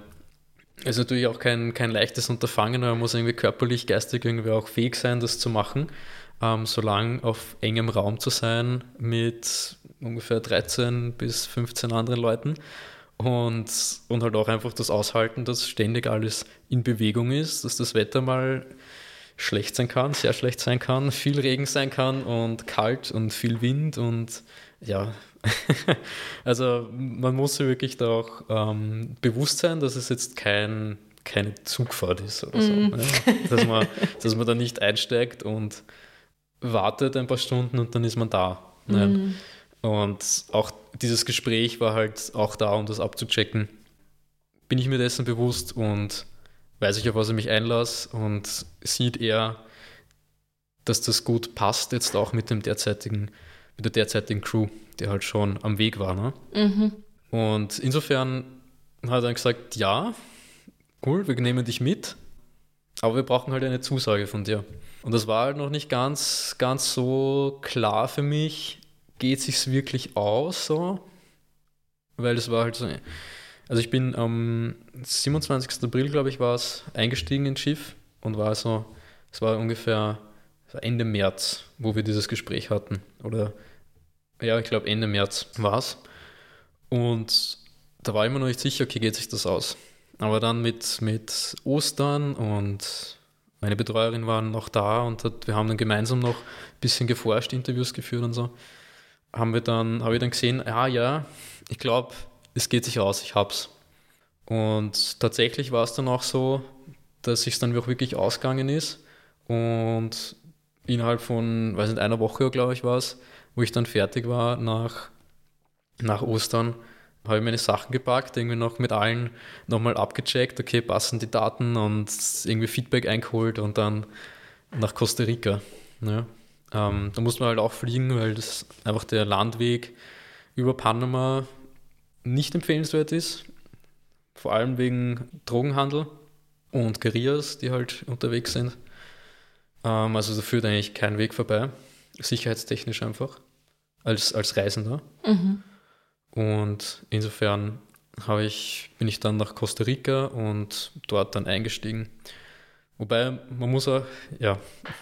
es ist natürlich auch kein, kein leichtes Unterfangen, aber man muss irgendwie körperlich, geistig irgendwie auch fähig sein, das zu machen ähm, so lang auf engem Raum zu sein mit ungefähr 13 bis 15 anderen Leuten und, und halt auch einfach das Aushalten, dass ständig alles in Bewegung ist, dass das Wetter mal schlecht sein kann, sehr schlecht sein kann, viel Regen sein kann und kalt und viel Wind und ja, also man muss sich wirklich da auch ähm, bewusst sein, dass es jetzt kein, keine Zugfahrt ist oder so. Mm. Ja, dass, man, dass man da nicht einsteigt und wartet ein paar Stunden und dann ist man da. Mhm. Und auch dieses Gespräch war halt auch da, um das abzuchecken. Bin ich mir dessen bewusst und weiß ich, auf was ich mich einlasse und sieht er, dass das gut passt, jetzt auch mit dem derzeitigen, mit der derzeitigen Crew, die halt schon am Weg war. Ne? Mhm. Und insofern hat er gesagt, ja, cool, wir nehmen dich mit, aber wir brauchen halt eine Zusage von dir. Und das war halt noch nicht ganz, ganz so klar für mich, geht sich's wirklich aus so? Weil es war halt so. Also ich bin am 27. April, glaube ich, war es, eingestiegen ins Schiff und war so, es war ungefähr Ende März, wo wir dieses Gespräch hatten. Oder ja, ich glaube Ende März war es. Und da war ich immer noch nicht sicher, okay, geht sich das aus. Aber dann mit, mit Ostern und meine Betreuerin war noch da und hat, wir haben dann gemeinsam noch ein bisschen geforscht, Interviews geführt und so. Haben wir dann, habe ich dann gesehen, ja, ja, ich glaube, es geht sich aus, ich hab's. Und tatsächlich war es dann auch so, dass es dann auch wirklich ausgegangen ist. Und innerhalb von, weiß nicht, einer Woche, glaube ich, war es, wo ich dann fertig war nach, nach Ostern, habe ich meine Sachen gepackt, irgendwie noch mit allen nochmal abgecheckt, okay, passen die Daten und irgendwie Feedback eingeholt und dann nach Costa Rica. Ja. Ähm, da muss man halt auch fliegen, weil das einfach der Landweg über Panama nicht empfehlenswert ist. Vor allem wegen Drogenhandel und Guerillas, die halt unterwegs sind. Ähm, also da führt eigentlich kein Weg vorbei, sicherheitstechnisch einfach, als, als Reisender. Mhm. Und insofern ich, bin ich dann nach Costa Rica und dort dann eingestiegen. Wobei, man muss auch, ja,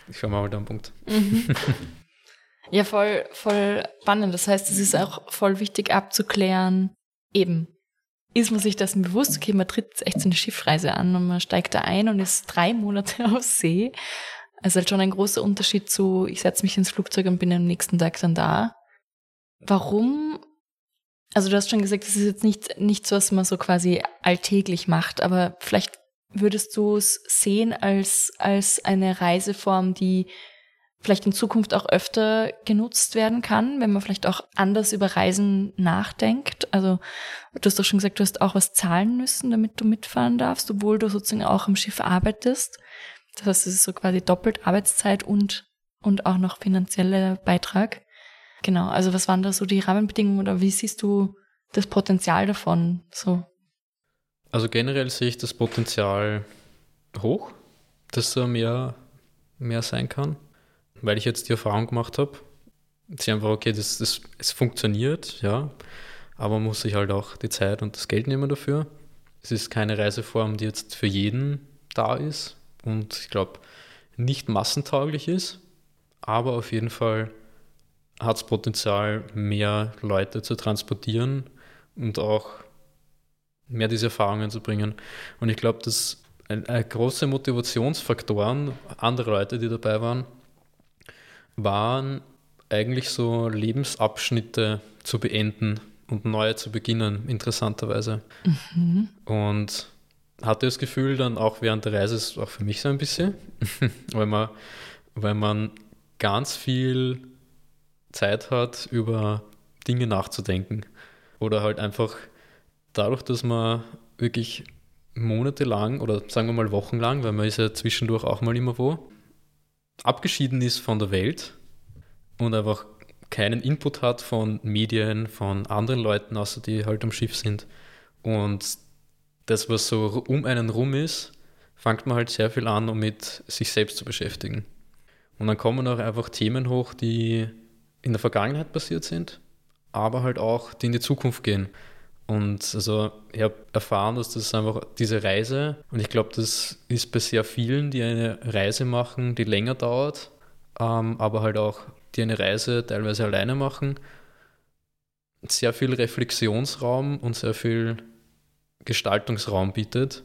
ich schau mal da einen Punkt. Mhm. Ja, voll, voll spannend. Das heißt, es ist auch voll wichtig abzuklären, eben, ist man sich dessen bewusst, okay, man tritt echt so eine Schiffreise an und man steigt da ein und ist drei Monate auf See. Also halt schon ein großer Unterschied zu, ich setze mich ins Flugzeug und bin am nächsten Tag dann da. Warum also du hast schon gesagt, es ist jetzt nicht, nicht so, was man so quasi alltäglich macht, aber vielleicht würdest du es sehen als, als eine Reiseform, die vielleicht in Zukunft auch öfter genutzt werden kann, wenn man vielleicht auch anders über Reisen nachdenkt. Also du hast doch schon gesagt, du hast auch was zahlen müssen, damit du mitfahren darfst, obwohl du sozusagen auch am Schiff arbeitest. Das heißt, es ist so quasi doppelt Arbeitszeit und, und auch noch finanzieller Beitrag. Genau, also was waren da so die Rahmenbedingungen oder wie siehst du das Potenzial davon? So? Also generell sehe ich das Potenzial hoch, dass da mehr, mehr sein kann, weil ich jetzt die Erfahrung gemacht habe. Sie einfach, okay, das, das, es funktioniert, ja. aber man muss sich halt auch die Zeit und das Geld nehmen dafür. Es ist keine Reiseform, die jetzt für jeden da ist und ich glaube nicht massentauglich ist, aber auf jeden Fall hat es Potenzial, mehr Leute zu transportieren und auch mehr diese Erfahrungen zu bringen. Und ich glaube, dass ein, ein große Motivationsfaktoren andere Leute, die dabei waren, waren eigentlich so Lebensabschnitte zu beenden und neue zu beginnen, interessanterweise. Mhm. Und hatte das Gefühl dann auch während der Reise, auch für mich so ein bisschen, weil, man, weil man ganz viel Zeit hat, über Dinge nachzudenken. Oder halt einfach dadurch, dass man wirklich monatelang oder sagen wir mal wochenlang, weil man ist ja zwischendurch auch mal immer wo, abgeschieden ist von der Welt und einfach keinen Input hat von Medien, von anderen Leuten, außer die halt am Schiff sind. Und das, was so um einen rum ist, fängt man halt sehr viel an, um mit sich selbst zu beschäftigen. Und dann kommen auch einfach Themen hoch, die in der Vergangenheit passiert sind, aber halt auch, die in die Zukunft gehen. Und also ich habe erfahren, dass das einfach diese Reise, und ich glaube, das ist bei sehr vielen, die eine Reise machen, die länger dauert, ähm, aber halt auch die eine Reise teilweise alleine machen, sehr viel Reflexionsraum und sehr viel Gestaltungsraum bietet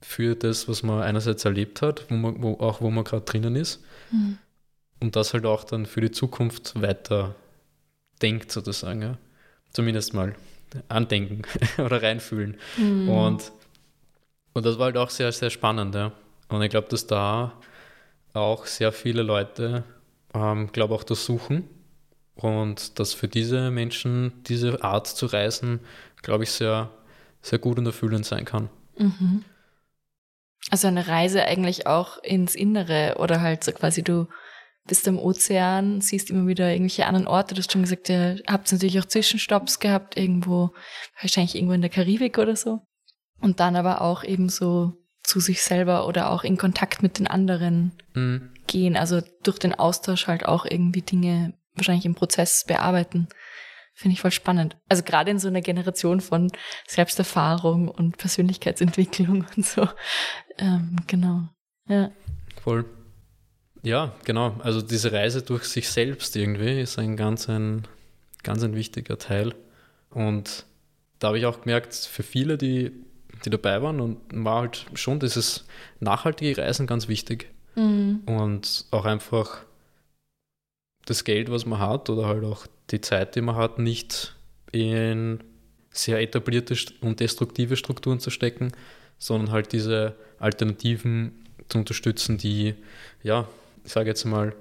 für das, was man einerseits erlebt hat, wo man, wo, auch wo man gerade drinnen ist. Mhm. Und das halt auch dann für die Zukunft weiter denkt, sozusagen. Ja. Zumindest mal andenken oder reinfühlen. Mhm. Und, und das war halt auch sehr, sehr spannend. Ja. Und ich glaube, dass da auch sehr viele Leute ähm, glaube auch das suchen. Und dass für diese Menschen diese Art zu reisen, glaube ich, sehr, sehr gut und erfüllend sein kann. Mhm. Also eine Reise eigentlich auch ins Innere oder halt so quasi du bist am Ozean, siehst immer wieder irgendwelche anderen Orte. Du hast schon gesagt, ihr habt natürlich auch Zwischenstopps gehabt, irgendwo, wahrscheinlich irgendwo in der Karibik oder so. Und dann aber auch eben so zu sich selber oder auch in Kontakt mit den anderen mhm. gehen. Also durch den Austausch halt auch irgendwie Dinge wahrscheinlich im Prozess bearbeiten. Finde ich voll spannend. Also gerade in so einer Generation von Selbsterfahrung und Persönlichkeitsentwicklung und so. Ähm, genau. Ja. Voll. Ja, genau. Also diese Reise durch sich selbst irgendwie ist ein ganz ein, ganz ein wichtiger Teil. Und da habe ich auch gemerkt, für viele, die die dabei waren und war halt schon dieses nachhaltige Reisen ganz wichtig. Mhm. Und auch einfach das Geld, was man hat oder halt auch die Zeit, die man hat, nicht in sehr etablierte und destruktive Strukturen zu stecken, sondern halt diese Alternativen zu unterstützen, die, ja, ich sage jetzt mal,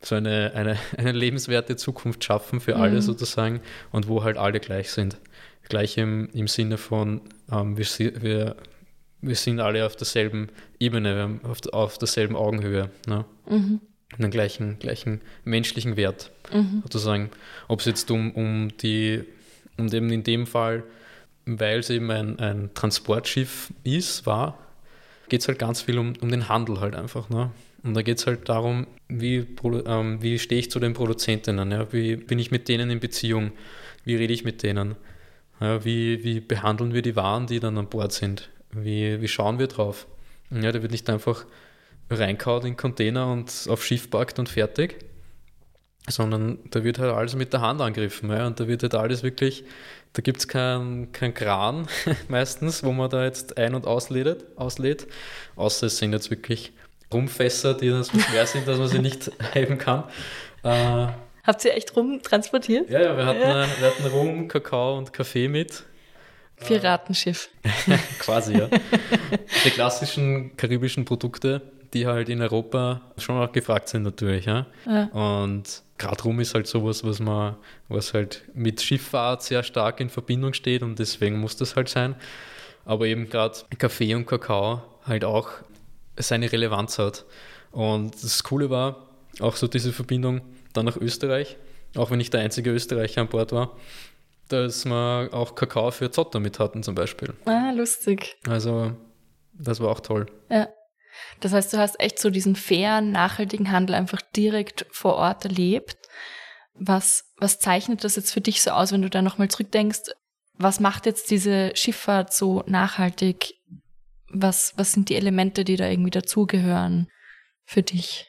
so eine, eine, eine lebenswerte Zukunft schaffen für alle mhm. sozusagen und wo halt alle gleich sind gleich im, im Sinne von, ähm, wir, wir, wir sind alle auf derselben Ebene, auf, auf derselben Augenhöhe. Ne? Mhm. Einen gleichen, gleichen menschlichen Wert, mhm. sozusagen. Ob es jetzt um, um die, und eben in dem Fall, weil es eben ein, ein Transportschiff ist, war, geht es halt ganz viel um, um den Handel halt einfach. Ne? Und da geht es halt darum, wie, ähm, wie stehe ich zu den Produzentinnen, ja? wie bin ich mit denen in Beziehung, wie rede ich mit denen, ja, wie, wie behandeln wir die Waren, die dann an Bord sind? Wie, wie schauen wir drauf? Ja, da wird nicht einfach reinkaut in Container und auf Schiff packt und fertig, sondern da wird halt alles mit der Hand angegriffen. Ja, und da wird halt alles wirklich, da gibt es keinen kein Kran meistens, wo man da jetzt ein- und auslädt, auslädt, außer es sind jetzt wirklich Rumfässer, die dann so schwer sind, dass man sie nicht heben kann. Äh, Habt ihr echt rum transportiert? Ja, ja, wir hatten, ja. wir hatten Rum, Kakao und Kaffee mit. Piratenschiff. Quasi, ja. Die klassischen karibischen Produkte, die halt in Europa schon auch gefragt sind natürlich. Ja? ja. Und gerade Rum ist halt sowas, was man, was halt mit Schifffahrt sehr stark in Verbindung steht und deswegen muss das halt sein. Aber eben gerade Kaffee und Kakao halt auch seine Relevanz hat. Und das Coole war auch so diese Verbindung, dann nach Österreich, auch wenn ich der einzige Österreicher an Bord war, dass wir auch Kakao für Zotter mit hatten zum Beispiel. Ah, lustig. Also das war auch toll. Ja. Das heißt, du hast echt so diesen fairen, nachhaltigen Handel einfach direkt vor Ort erlebt. Was, was zeichnet das jetzt für dich so aus, wenn du da nochmal zurückdenkst? Was macht jetzt diese Schifffahrt so nachhaltig? Was, was sind die Elemente, die da irgendwie dazugehören für dich?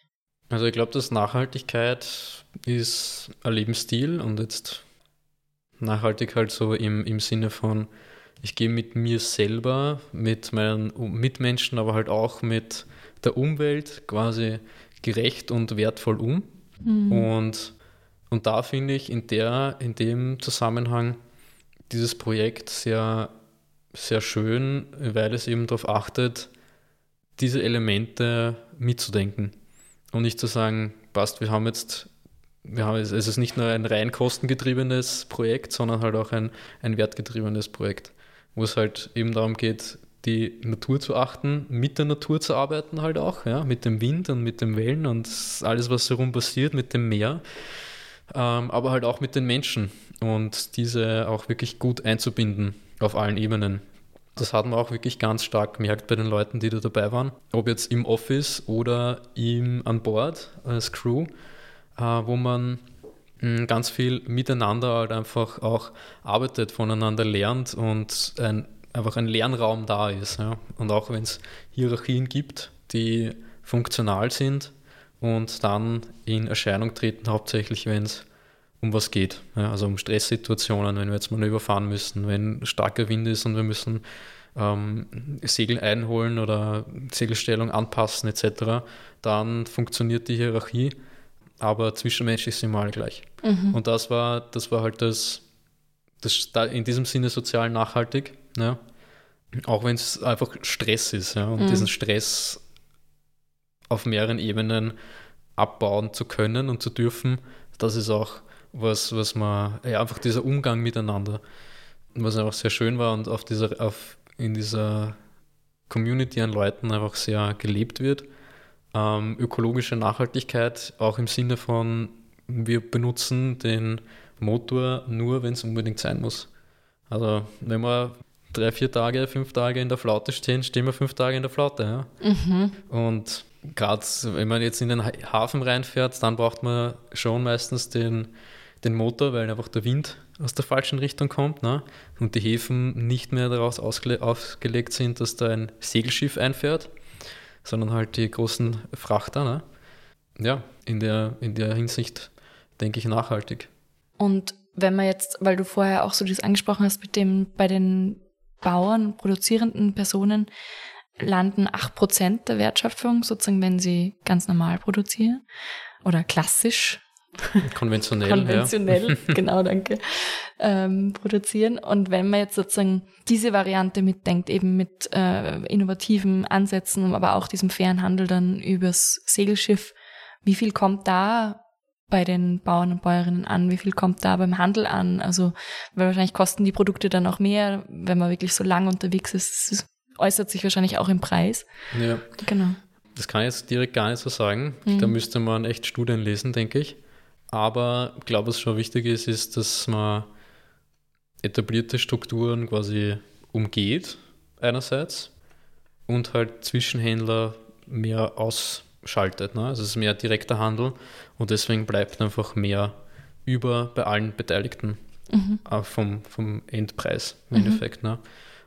Also ich glaube, dass Nachhaltigkeit ist ein Lebensstil und jetzt nachhaltig halt so im, im Sinne von, ich gehe mit mir selber, mit meinen Mitmenschen, aber halt auch mit der Umwelt quasi gerecht und wertvoll um. Mhm. Und, und da finde ich in, der, in dem Zusammenhang dieses Projekt sehr, sehr schön, weil es eben darauf achtet, diese Elemente mitzudenken. Und nicht zu sagen, passt, wir haben jetzt, wir haben es ist nicht nur ein rein kostengetriebenes Projekt, sondern halt auch ein, ein wertgetriebenes Projekt, wo es halt eben darum geht, die Natur zu achten, mit der Natur zu arbeiten halt auch, ja, mit dem Wind und mit den Wellen und alles, was herum passiert, mit dem Meer, ähm, aber halt auch mit den Menschen und diese auch wirklich gut einzubinden auf allen Ebenen. Das hat man auch wirklich ganz stark gemerkt bei den Leuten, die da dabei waren. Ob jetzt im Office oder im, an Bord als Crew, äh, wo man mh, hm, ganz viel miteinander halt einfach auch arbeitet, voneinander lernt und ein, einfach ein Lernraum da ist. Ja. Und auch wenn es Hierarchien gibt, die funktional sind und dann in Erscheinung treten, hauptsächlich wenn es um was geht. Ja, also um Stresssituationen, wenn wir jetzt mal überfahren müssen, wenn starker Wind ist und wir müssen ähm, Segel einholen oder Segelstellung anpassen etc., dann funktioniert die Hierarchie, aber zwischenmenschlich sind wir alle gleich. Mhm. Und das war, das war halt das, das in diesem Sinne sozial nachhaltig, ja? auch wenn es einfach Stress ist ja? und mhm. diesen Stress auf mehreren Ebenen abbauen zu können und zu dürfen, das ist auch was, was man, ja, einfach dieser Umgang miteinander, was einfach sehr schön war und auf dieser, auf, in dieser Community an Leuten einfach sehr gelebt wird. Ähm, ökologische Nachhaltigkeit auch im Sinne von, wir benutzen den Motor nur, wenn es unbedingt sein muss. Also wenn wir drei, vier Tage, fünf Tage in der Flaute stehen, stehen wir fünf Tage in der Flaute. Ja? Mhm. Und gerade wenn man jetzt in den Hafen reinfährt, dann braucht man schon meistens den den Motor, weil einfach der Wind aus der falschen Richtung kommt ne? und die Häfen nicht mehr daraus ausgelegt sind, dass da ein Segelschiff einfährt, sondern halt die großen Frachter. Ne? Ja, in der, in der Hinsicht denke ich nachhaltig. Und wenn man jetzt, weil du vorher auch so das angesprochen hast mit dem, bei den Bauern, produzierenden Personen, landen 8% der Wertschöpfung, sozusagen, wenn sie ganz normal produzieren oder klassisch Konventionell. Konventionell, ja. genau, danke. Ähm, produzieren. Und wenn man jetzt sozusagen diese Variante mitdenkt, eben mit äh, innovativen Ansätzen, aber auch diesem fairen Handel dann übers Segelschiff, wie viel kommt da bei den Bauern und Bäuerinnen an? Wie viel kommt da beim Handel an? Also, weil wahrscheinlich kosten die Produkte dann auch mehr, wenn man wirklich so lang unterwegs ist. Das äußert sich wahrscheinlich auch im Preis. Ja. Genau. Das kann ich jetzt direkt gar nicht so sagen. Mhm. Da müsste man echt Studien lesen, denke ich. Aber ich glaube, was schon wichtig ist, ist, dass man etablierte Strukturen quasi umgeht, einerseits, und halt Zwischenhändler mehr ausschaltet. Ne? Also es ist mehr direkter Handel und deswegen bleibt einfach mehr über bei allen Beteiligten mhm. äh, vom, vom Endpreis im mhm. Endeffekt. Ne?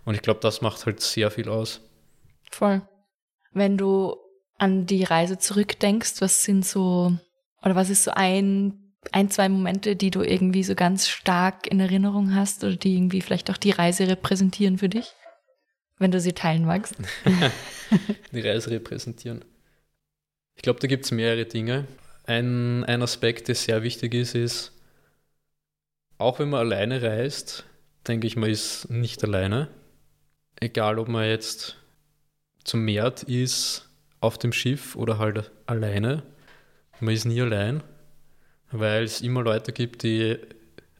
Und ich glaube, das macht halt sehr viel aus. Voll. Wenn du an die Reise zurückdenkst, was sind so oder was ist so ein, ein, zwei Momente, die du irgendwie so ganz stark in Erinnerung hast oder die irgendwie vielleicht auch die Reise repräsentieren für dich? Wenn du sie teilen magst. die Reise repräsentieren. Ich glaube, da gibt es mehrere Dinge. Ein, ein Aspekt, der sehr wichtig ist, ist, auch wenn man alleine reist, denke ich, man ist nicht alleine. Egal, ob man jetzt zum Meer ist, auf dem Schiff oder halt alleine man ist nie allein, weil es immer Leute gibt, die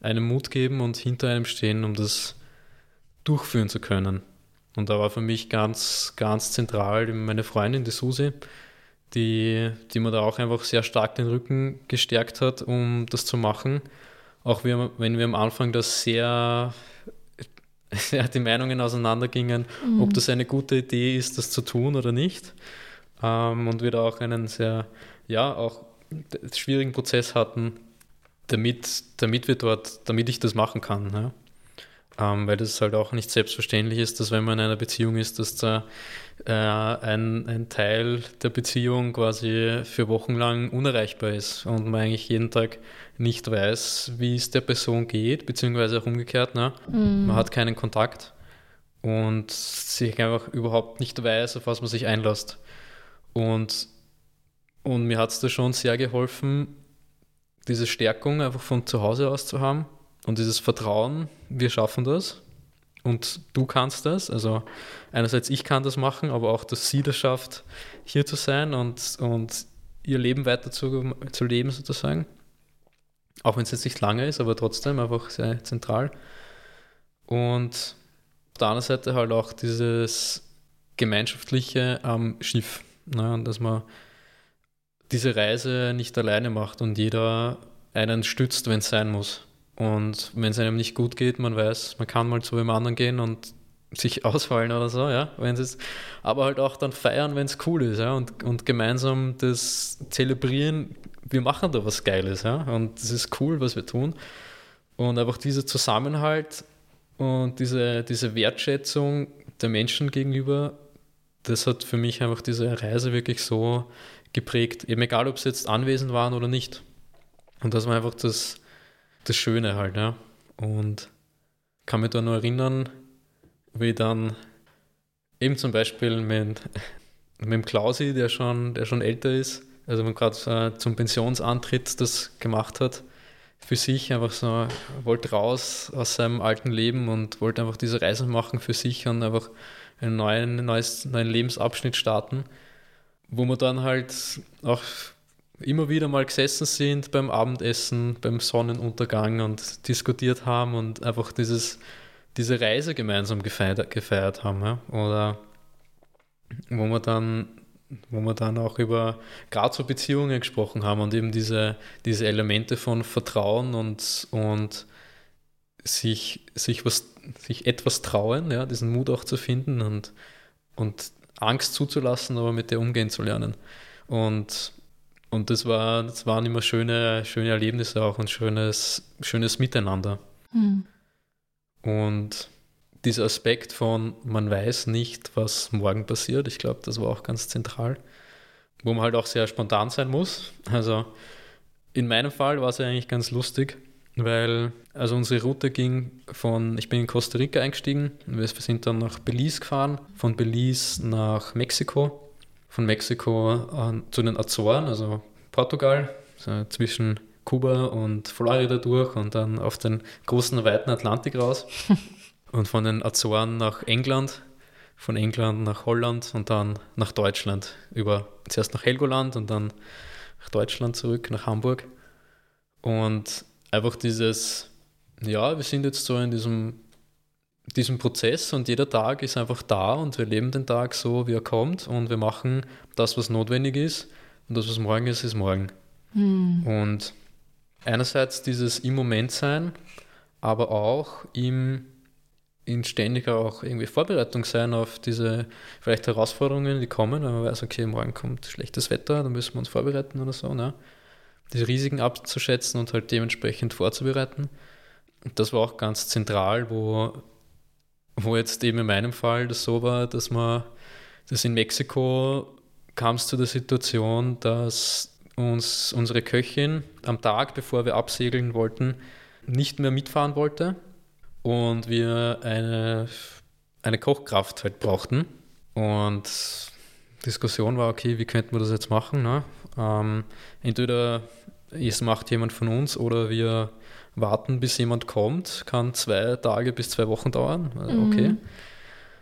einem Mut geben und hinter einem stehen, um das durchführen zu können. Und da war für mich ganz, ganz zentral meine Freundin, die Susi, die, die mir da auch einfach sehr stark den Rücken gestärkt hat, um das zu machen. Auch wenn wir am Anfang das sehr, sehr die Meinungen auseinandergingen, mhm. ob das eine gute Idee ist, das zu tun oder nicht. Ähm, und wir da auch einen sehr, ja, auch schwierigen Prozess hatten, damit, damit wir dort, damit ich das machen kann. Ja? Ähm, weil das halt auch nicht selbstverständlich ist, dass wenn man in einer Beziehung ist, dass da äh, ein, ein Teil der Beziehung quasi für Wochen lang unerreichbar ist und man eigentlich jeden Tag nicht weiß, wie es der Person geht, beziehungsweise auch umgekehrt. Ne? Mhm. Man hat keinen Kontakt und sich einfach überhaupt nicht weiß, auf was man sich einlässt. Und, und mir hat es da schon sehr geholfen, diese Stärkung einfach von zu Hause aus zu haben und dieses Vertrauen, wir schaffen das und du kannst das. Also einerseits ich kann das machen, aber auch, dass sie das schafft, hier zu sein und, und ihr Leben weiter zu, zu leben sozusagen. Auch wenn es jetzt nicht lange ist, aber trotzdem einfach sehr zentral. Und auf der anderen Seite halt auch dieses Gemeinschaftliche am Schiff. Ne? Und dass man diese Reise nicht alleine macht und jeder einen stützt, wenn es sein muss. Und wenn es einem nicht gut geht, man weiß, man kann mal zu einem anderen gehen und sich ausfallen oder so, ja, wenn es aber halt auch dann feiern, wenn es cool ist, ja, und, und gemeinsam das zelebrieren, wir machen da was Geiles, ja, und das ist cool, was wir tun. Und einfach dieser Zusammenhalt und diese, diese Wertschätzung der Menschen gegenüber, das hat für mich einfach diese Reise wirklich so geprägt. Eben egal, ob sie jetzt anwesend waren oder nicht. Und das war einfach das, das Schöne halt, ja. Und kann mich da nur erinnern, wie dann eben zum Beispiel mit, mit dem Klausi, der schon, der schon älter ist, also man gerade äh, zum Pensionsantritt das gemacht hat, für sich einfach so, wollte raus aus seinem alten Leben und wollte einfach diese Reise machen für sich und einfach einen neuen, neues, neuen Lebensabschnitt starten, wo man dann halt auch immer wieder mal gesessen sind beim Abendessen, beim Sonnenuntergang und diskutiert haben und einfach dieses, diese Reise gemeinsam gefeiert, gefeiert haben. Ja? Oder wo wir dann wo wir dann auch über gerade so Beziehungen gesprochen haben und eben diese, diese Elemente von Vertrauen und, und sich, sich, was, sich etwas trauen, ja, diesen Mut auch zu finden und, und Angst zuzulassen, aber mit der umgehen zu lernen. Und und das, war, das waren immer schöne, schöne Erlebnisse auch und schönes, schönes Miteinander. Mhm. Und dieser Aspekt von, man weiß nicht, was morgen passiert, ich glaube, das war auch ganz zentral, wo man halt auch sehr spontan sein muss. Also in meinem Fall war es ja eigentlich ganz lustig, weil also unsere Route ging von, ich bin in Costa Rica eingestiegen, wir sind dann nach Belize gefahren, von Belize nach Mexiko von Mexiko äh, zu den Azoren, also Portugal, so zwischen Kuba und Florida durch und dann auf den großen, weiten Atlantik raus. und von den Azoren nach England, von England nach Holland und dann nach Deutschland. Über zuerst nach Helgoland und dann nach Deutschland zurück, nach Hamburg. Und einfach dieses, ja, wir sind jetzt so in diesem diesem Prozess und jeder Tag ist einfach da und wir leben den Tag so, wie er kommt und wir machen das, was notwendig ist und das, was morgen ist, ist morgen. Hm. Und einerseits dieses im Moment sein, aber auch im in ständiger auch irgendwie Vorbereitung sein auf diese vielleicht Herausforderungen, die kommen, wenn man weiß, okay, morgen kommt schlechtes Wetter, dann müssen wir uns vorbereiten oder so, ne? Diese Risiken abzuschätzen und halt dementsprechend vorzubereiten. Und das war auch ganz zentral, wo wo jetzt eben in meinem Fall das so war, dass man, dass in Mexiko kam es zu der Situation, dass uns unsere Köchin am Tag, bevor wir absegeln wollten, nicht mehr mitfahren wollte und wir eine, eine Kochkraft halt brauchten. Und Diskussion war, okay, wie könnten wir das jetzt machen? Ne? Ähm, entweder es macht jemand von uns oder wir warten, bis jemand kommt, kann zwei Tage bis zwei Wochen dauern. Okay. Mhm.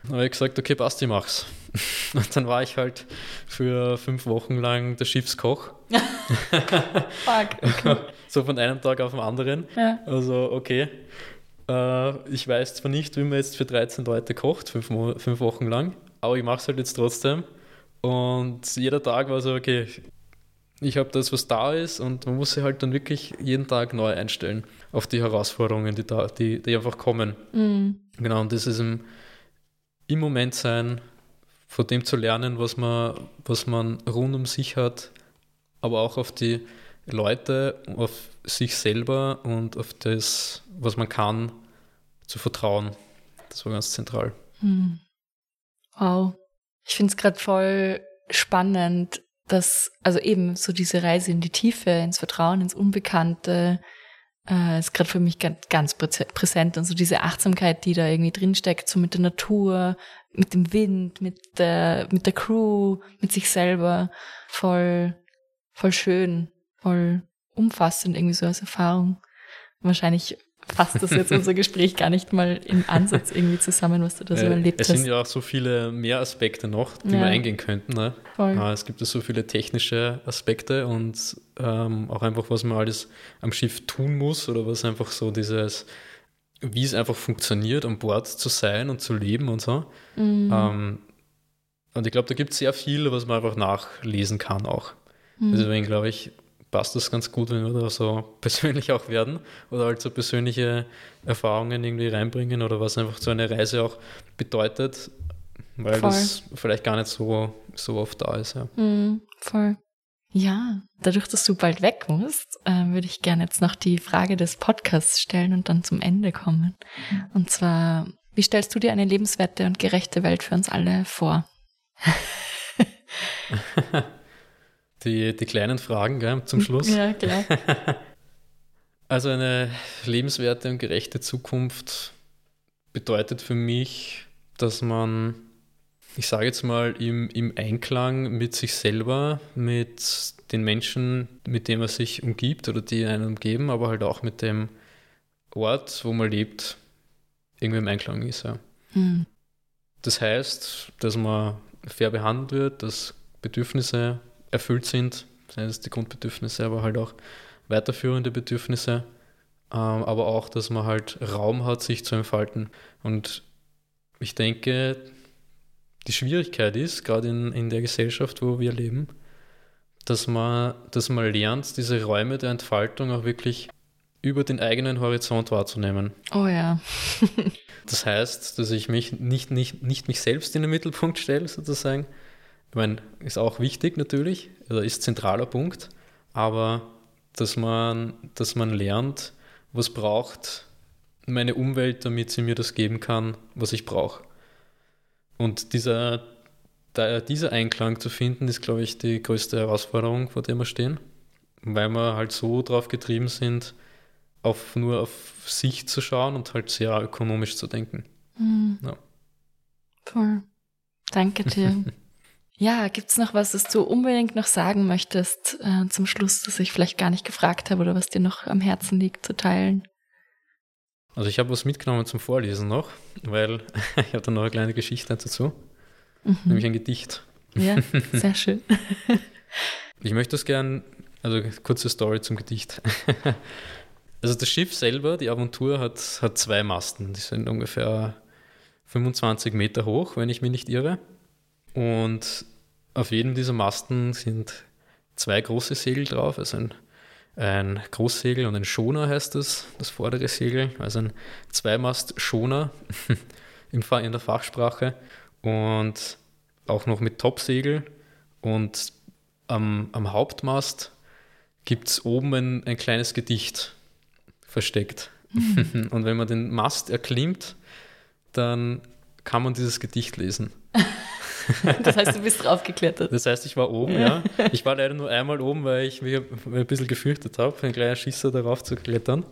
Dann habe ich gesagt, okay, passt, ich mach's. Und dann war ich halt für fünf Wochen lang der Schiffskoch. Fuck. Okay. so von einem Tag auf den anderen. Ja. Also, okay. Äh, ich weiß zwar nicht, wie man jetzt für 13 Leute kocht, fünf, fünf Wochen lang, aber ich mache es halt jetzt trotzdem. Und jeder Tag war so, okay, ich habe das, was da ist und man muss sich halt dann wirklich jeden Tag neu einstellen auf die Herausforderungen, die, da, die, die einfach kommen. Mhm. Genau, und das ist im, im Moment sein, von dem zu lernen, was man, was man rund um sich hat, aber auch auf die Leute, auf sich selber und auf das, was man kann, zu vertrauen. Das war ganz zentral. Hm. Wow. Ich finde es gerade voll spannend, dass, also eben so diese Reise in die Tiefe, ins Vertrauen, ins Unbekannte, äh, ist gerade für mich ganz, ganz präsent und so diese Achtsamkeit, die da irgendwie drinsteckt, so mit der Natur, mit dem Wind, mit der, mit der Crew, mit sich selber, voll, voll schön, voll umfassend irgendwie so als Erfahrung. Wahrscheinlich fasst das jetzt unser Gespräch gar nicht mal im Ansatz irgendwie zusammen, was du da so äh, erlebt hast. Es sind ja auch so viele mehr Aspekte noch, die ja. wir eingehen könnten. Ne? Voll. Ah, es gibt ja so viele technische Aspekte und ähm, auch einfach, was man alles am Schiff tun muss oder was einfach so dieses, wie es einfach funktioniert, an Bord zu sein und zu leben und so. Mhm. Ähm, und ich glaube, da gibt es sehr viel, was man einfach nachlesen kann auch. Mhm. Deswegen glaube ich, passt das ganz gut, wenn wir da so persönlich auch werden oder halt so persönliche Erfahrungen irgendwie reinbringen oder was einfach so eine Reise auch bedeutet, weil voll. das vielleicht gar nicht so, so oft da ist. Ja. Mm, voll. Ja, dadurch, dass du bald weg musst, äh, würde ich gerne jetzt noch die Frage des Podcasts stellen und dann zum Ende kommen. Und zwar, wie stellst du dir eine lebenswerte und gerechte Welt für uns alle vor? Die, die kleinen Fragen gell, zum Schluss. Ja, klar. Also eine lebenswerte und gerechte Zukunft bedeutet für mich, dass man, ich sage jetzt mal, im, im Einklang mit sich selber, mit den Menschen, mit denen man sich umgibt oder die einen umgeben, aber halt auch mit dem Ort, wo man lebt, irgendwie im Einklang ist. Ja. Mhm. Das heißt, dass man fair behandelt wird, dass Bedürfnisse erfüllt sind, seien es die Grundbedürfnisse, aber halt auch weiterführende Bedürfnisse, ähm, aber auch, dass man halt Raum hat, sich zu entfalten. Und ich denke, die Schwierigkeit ist, gerade in, in der Gesellschaft, wo wir leben, dass man, dass man lernt, diese Räume der Entfaltung auch wirklich über den eigenen Horizont wahrzunehmen. Oh ja. das heißt, dass ich mich nicht, nicht, nicht mich selbst in den Mittelpunkt stelle, sozusagen, ich meine, ist auch wichtig natürlich, oder ist zentraler Punkt, aber dass man, dass man lernt, was braucht meine Umwelt, damit sie mir das geben kann, was ich brauche. Und dieser, dieser Einklang zu finden, ist, glaube ich, die größte Herausforderung, vor der wir stehen, weil wir halt so drauf getrieben sind, auf, nur auf sich zu schauen und halt sehr ökonomisch zu denken. Mhm. Ja. Voll. Danke dir. Ja, gibt's noch was, das du unbedingt noch sagen möchtest äh, zum Schluss, das ich vielleicht gar nicht gefragt habe oder was dir noch am Herzen liegt zu teilen? Also ich habe was mitgenommen zum Vorlesen noch, weil ich habe da noch eine kleine Geschichte dazu, mhm. nämlich ein Gedicht. Ja, sehr schön. ich möchte das gern, also kurze Story zum Gedicht. Also das Schiff selber, die Aventur, hat, hat zwei Masten. Die sind ungefähr 25 Meter hoch, wenn ich mich nicht irre. Und auf jedem dieser Masten sind zwei große Segel drauf, also ein, ein Großsegel und ein Schoner heißt das, das vordere Segel, also ein Zweimast-Schoner in der Fachsprache und auch noch mit Topsegel und am, am Hauptmast gibt es oben ein, ein kleines Gedicht versteckt. Mhm. Und wenn man den Mast erklimmt, dann kann man dieses Gedicht lesen. Das heißt, du bist draufgeklettert. Das heißt, ich war oben, ja. Ich war leider nur einmal oben, weil ich mich ein bisschen gefürchtet habe, ein kleiner Schisser darauf zu klettern.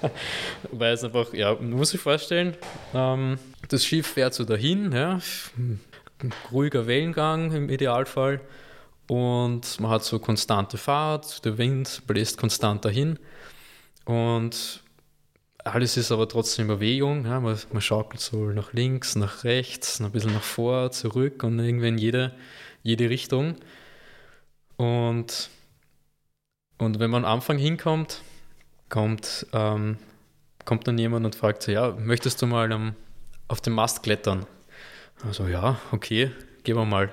weil es einfach, ja, muss sich vorstellen, ähm, das Schiff fährt so dahin, ja, ruhiger Wellengang im Idealfall und man hat so konstante Fahrt, der Wind bläst konstant dahin und alles ist aber trotzdem in Bewegung. Ja, man, man schaukelt so nach links, nach rechts, ein bisschen nach vor, zurück und irgendwie in jede, jede Richtung. Und, und wenn man am Anfang hinkommt, kommt, ähm, kommt dann jemand und fragt so, ja, möchtest du mal um, auf den Mast klettern? Also ja, okay, gehen wir mal.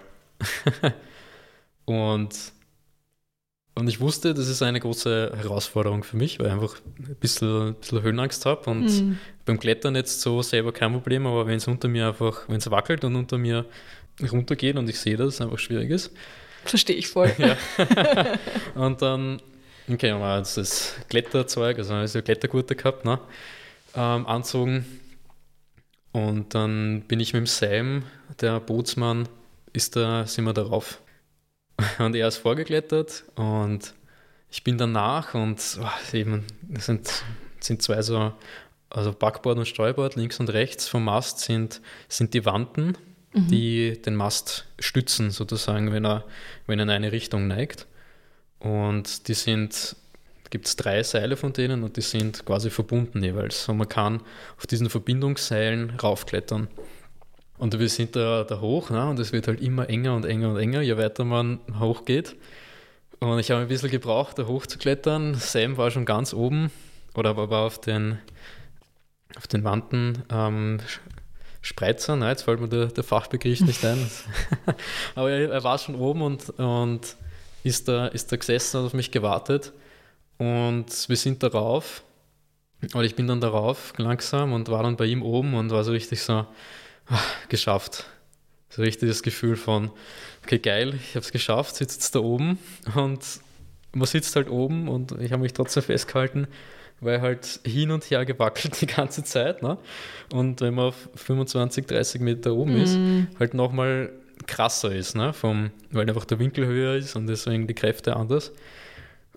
und und ich wusste, das ist eine große Herausforderung für mich, weil ich einfach ein bisschen, ein bisschen Höhenangst habe. Und mhm. beim Klettern jetzt so selber kein Problem, aber wenn es unter mir einfach, wenn es wackelt und unter mir runtergeht und ich sehe, dass es einfach schwierig ist. Verstehe ich voll. ja. und dann Okay, haben wir uns das Kletterzeug, also also Klettergurte gehabt, ne? Ähm, anzogen. Und dann bin ich mit dem Sam, der Bootsmann, ist da, sind wir darauf. Und er ist vorgeklettert und ich bin danach und oh, eben, es sind, sind zwei so, also Backboard und Steuerbord, links und rechts vom Mast sind, sind die Wanten, mhm. die den Mast stützen, sozusagen, wenn er, wenn er in eine Richtung neigt. Und die sind, gibt es drei Seile von denen und die sind quasi verbunden jeweils. Und man kann auf diesen Verbindungsseilen raufklettern. Und wir sind da, da hoch ne? und es wird halt immer enger und enger und enger, je weiter man hochgeht. Und ich habe ein bisschen gebraucht, da hochzuklettern. Sam war schon ganz oben oder war auf den, auf den Wanden ähm, Spreizer, ne? jetzt fällt mir der, der Fachbegriff nicht ein. Aber er, er, war schon oben und, und ist, da, ist da gesessen und auf mich gewartet. Und wir sind darauf. Oder ich bin dann darauf langsam und war dann bei ihm oben und war so richtig so, geschafft. So richtig das Gefühl von, okay, geil, ich habe es geschafft, sitzt jetzt da oben und man sitzt halt oben und ich habe mich trotzdem festgehalten, weil halt hin und her gewackelt die ganze Zeit. Ne? Und wenn man auf 25, 30 Meter oben mm. ist, mhm. halt nochmal krasser ist, ne? Vom, weil einfach der Winkel höher ist und deswegen die Kräfte anders.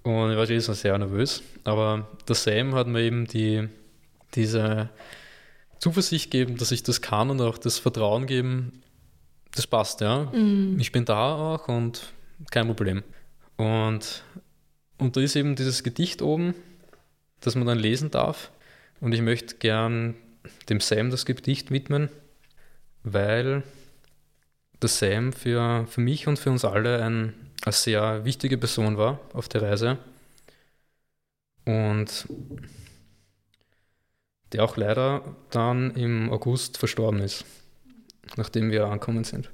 Und ich war schon sehr nervös. Aber der Sam hat mir eben die, diese Zuversicht gegeben, dass ich das kann und auch das Vertrauen geben, das passt, ja. Mm. Ich bin da auch und kein Problem. Und, und da ist eben dieses Gedicht oben, das man dann lesen darf. Und ich möchte gern dem Sam das Gedicht widmen, weil der Sam für, für mich und für uns alle ein, eine sehr wichtige Person war auf der Reise. Und der auch leider dann im August verstorben ist nachdem wir angekommen sind.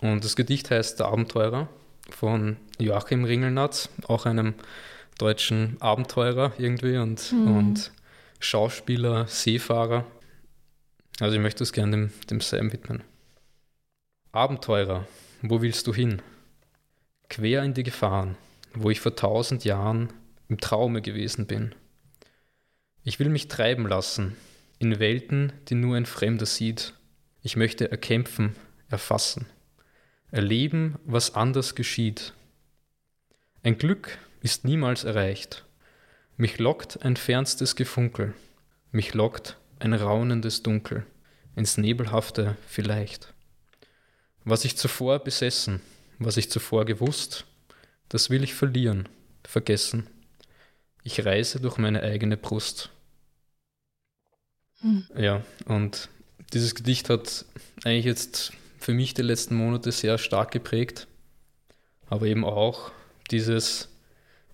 Und das Gedicht heißt Der Abenteurer von Joachim Ringelnatz, auch einem deutschen Abenteurer irgendwie und, mhm. und Schauspieler, Seefahrer. Also ich möchte es gerne dem, dem Sam widmen. Abenteurer, wo willst du hin? Quer in die Gefahren, wo ich vor tausend Jahren im Traume gewesen bin. Ich will mich treiben lassen, in Welten, die nur ein Fremder sieht. Ich möchte erkämpfen, erfassen, erleben, was anders geschieht. Ein Glück ist niemals erreicht. Mich lockt ein fernstes Gefunkel, mich lockt ein raunendes Dunkel, ins Nebelhafte vielleicht. Was ich zuvor besessen, was ich zuvor gewusst, das will ich verlieren, vergessen. Ich reise durch meine eigene Brust. Mhm. Ja, und dieses Gedicht hat eigentlich jetzt für mich die letzten Monate sehr stark geprägt. Aber eben auch dieses,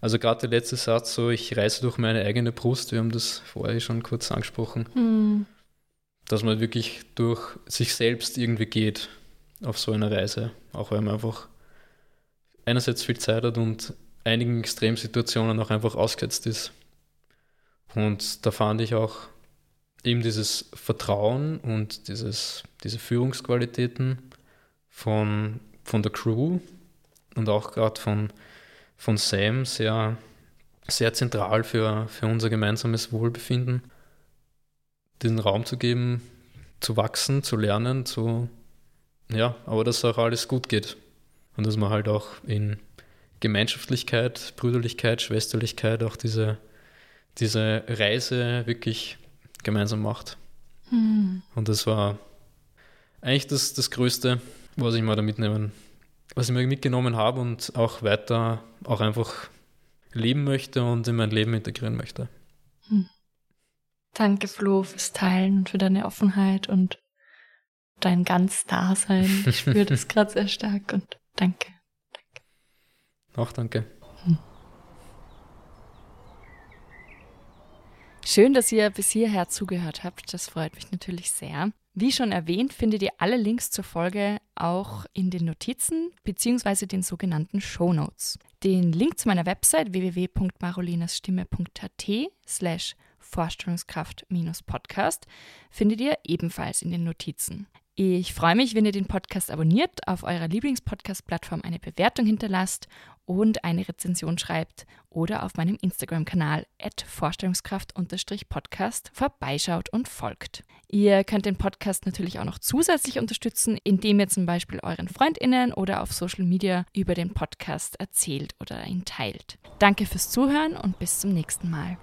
also gerade der letzte Satz, so ich reise durch meine eigene Brust, wir haben das vorher schon kurz angesprochen, mhm. dass man wirklich durch sich selbst irgendwie geht auf so einer Reise, auch weil man einfach einerseits viel Zeit hat und einigen Extremsituationen auch einfach ausgesetzt ist. Und da fand ich auch eben dieses Vertrauen und dieses, diese Führungsqualitäten von, von der Crew und auch gerade von, von Sam sehr, sehr zentral für, für unser gemeinsames Wohlbefinden, diesen Raum zu geben, zu wachsen, zu lernen, zu, ja, aber dass auch alles gut geht und dass man halt auch in Gemeinschaftlichkeit, Brüderlichkeit, Schwesterlichkeit auch diese, diese Reise wirklich gemeinsam macht. Mhm. Und das war eigentlich das, das Größte, was ich mal da mitnehmen, was ich mir mitgenommen habe und auch weiter auch einfach leben möchte und in mein Leben integrieren möchte. Mhm. Danke, Flo, fürs Teilen und für deine Offenheit und dein ganz Dasein. Ich spüre das gerade sehr stark und danke. danke. Auch danke. Schön, dass ihr bis hierher zugehört habt. Das freut mich natürlich sehr. Wie schon erwähnt, findet ihr alle Links zur Folge auch in den Notizen bzw. den sogenannten Show Notes. Den Link zu meiner Website www.marolinasstimme.at slash Vorstellungskraft-Podcast findet ihr ebenfalls in den Notizen. Ich freue mich, wenn ihr den Podcast abonniert, auf eurer Lieblingspodcast-Plattform eine Bewertung hinterlasst und eine Rezension schreibt oder auf meinem Instagram-Kanal vorstellungskraft-podcast vorbeischaut und folgt. Ihr könnt den Podcast natürlich auch noch zusätzlich unterstützen, indem ihr zum Beispiel euren FreundInnen oder auf Social Media über den Podcast erzählt oder ihn teilt. Danke fürs Zuhören und bis zum nächsten Mal.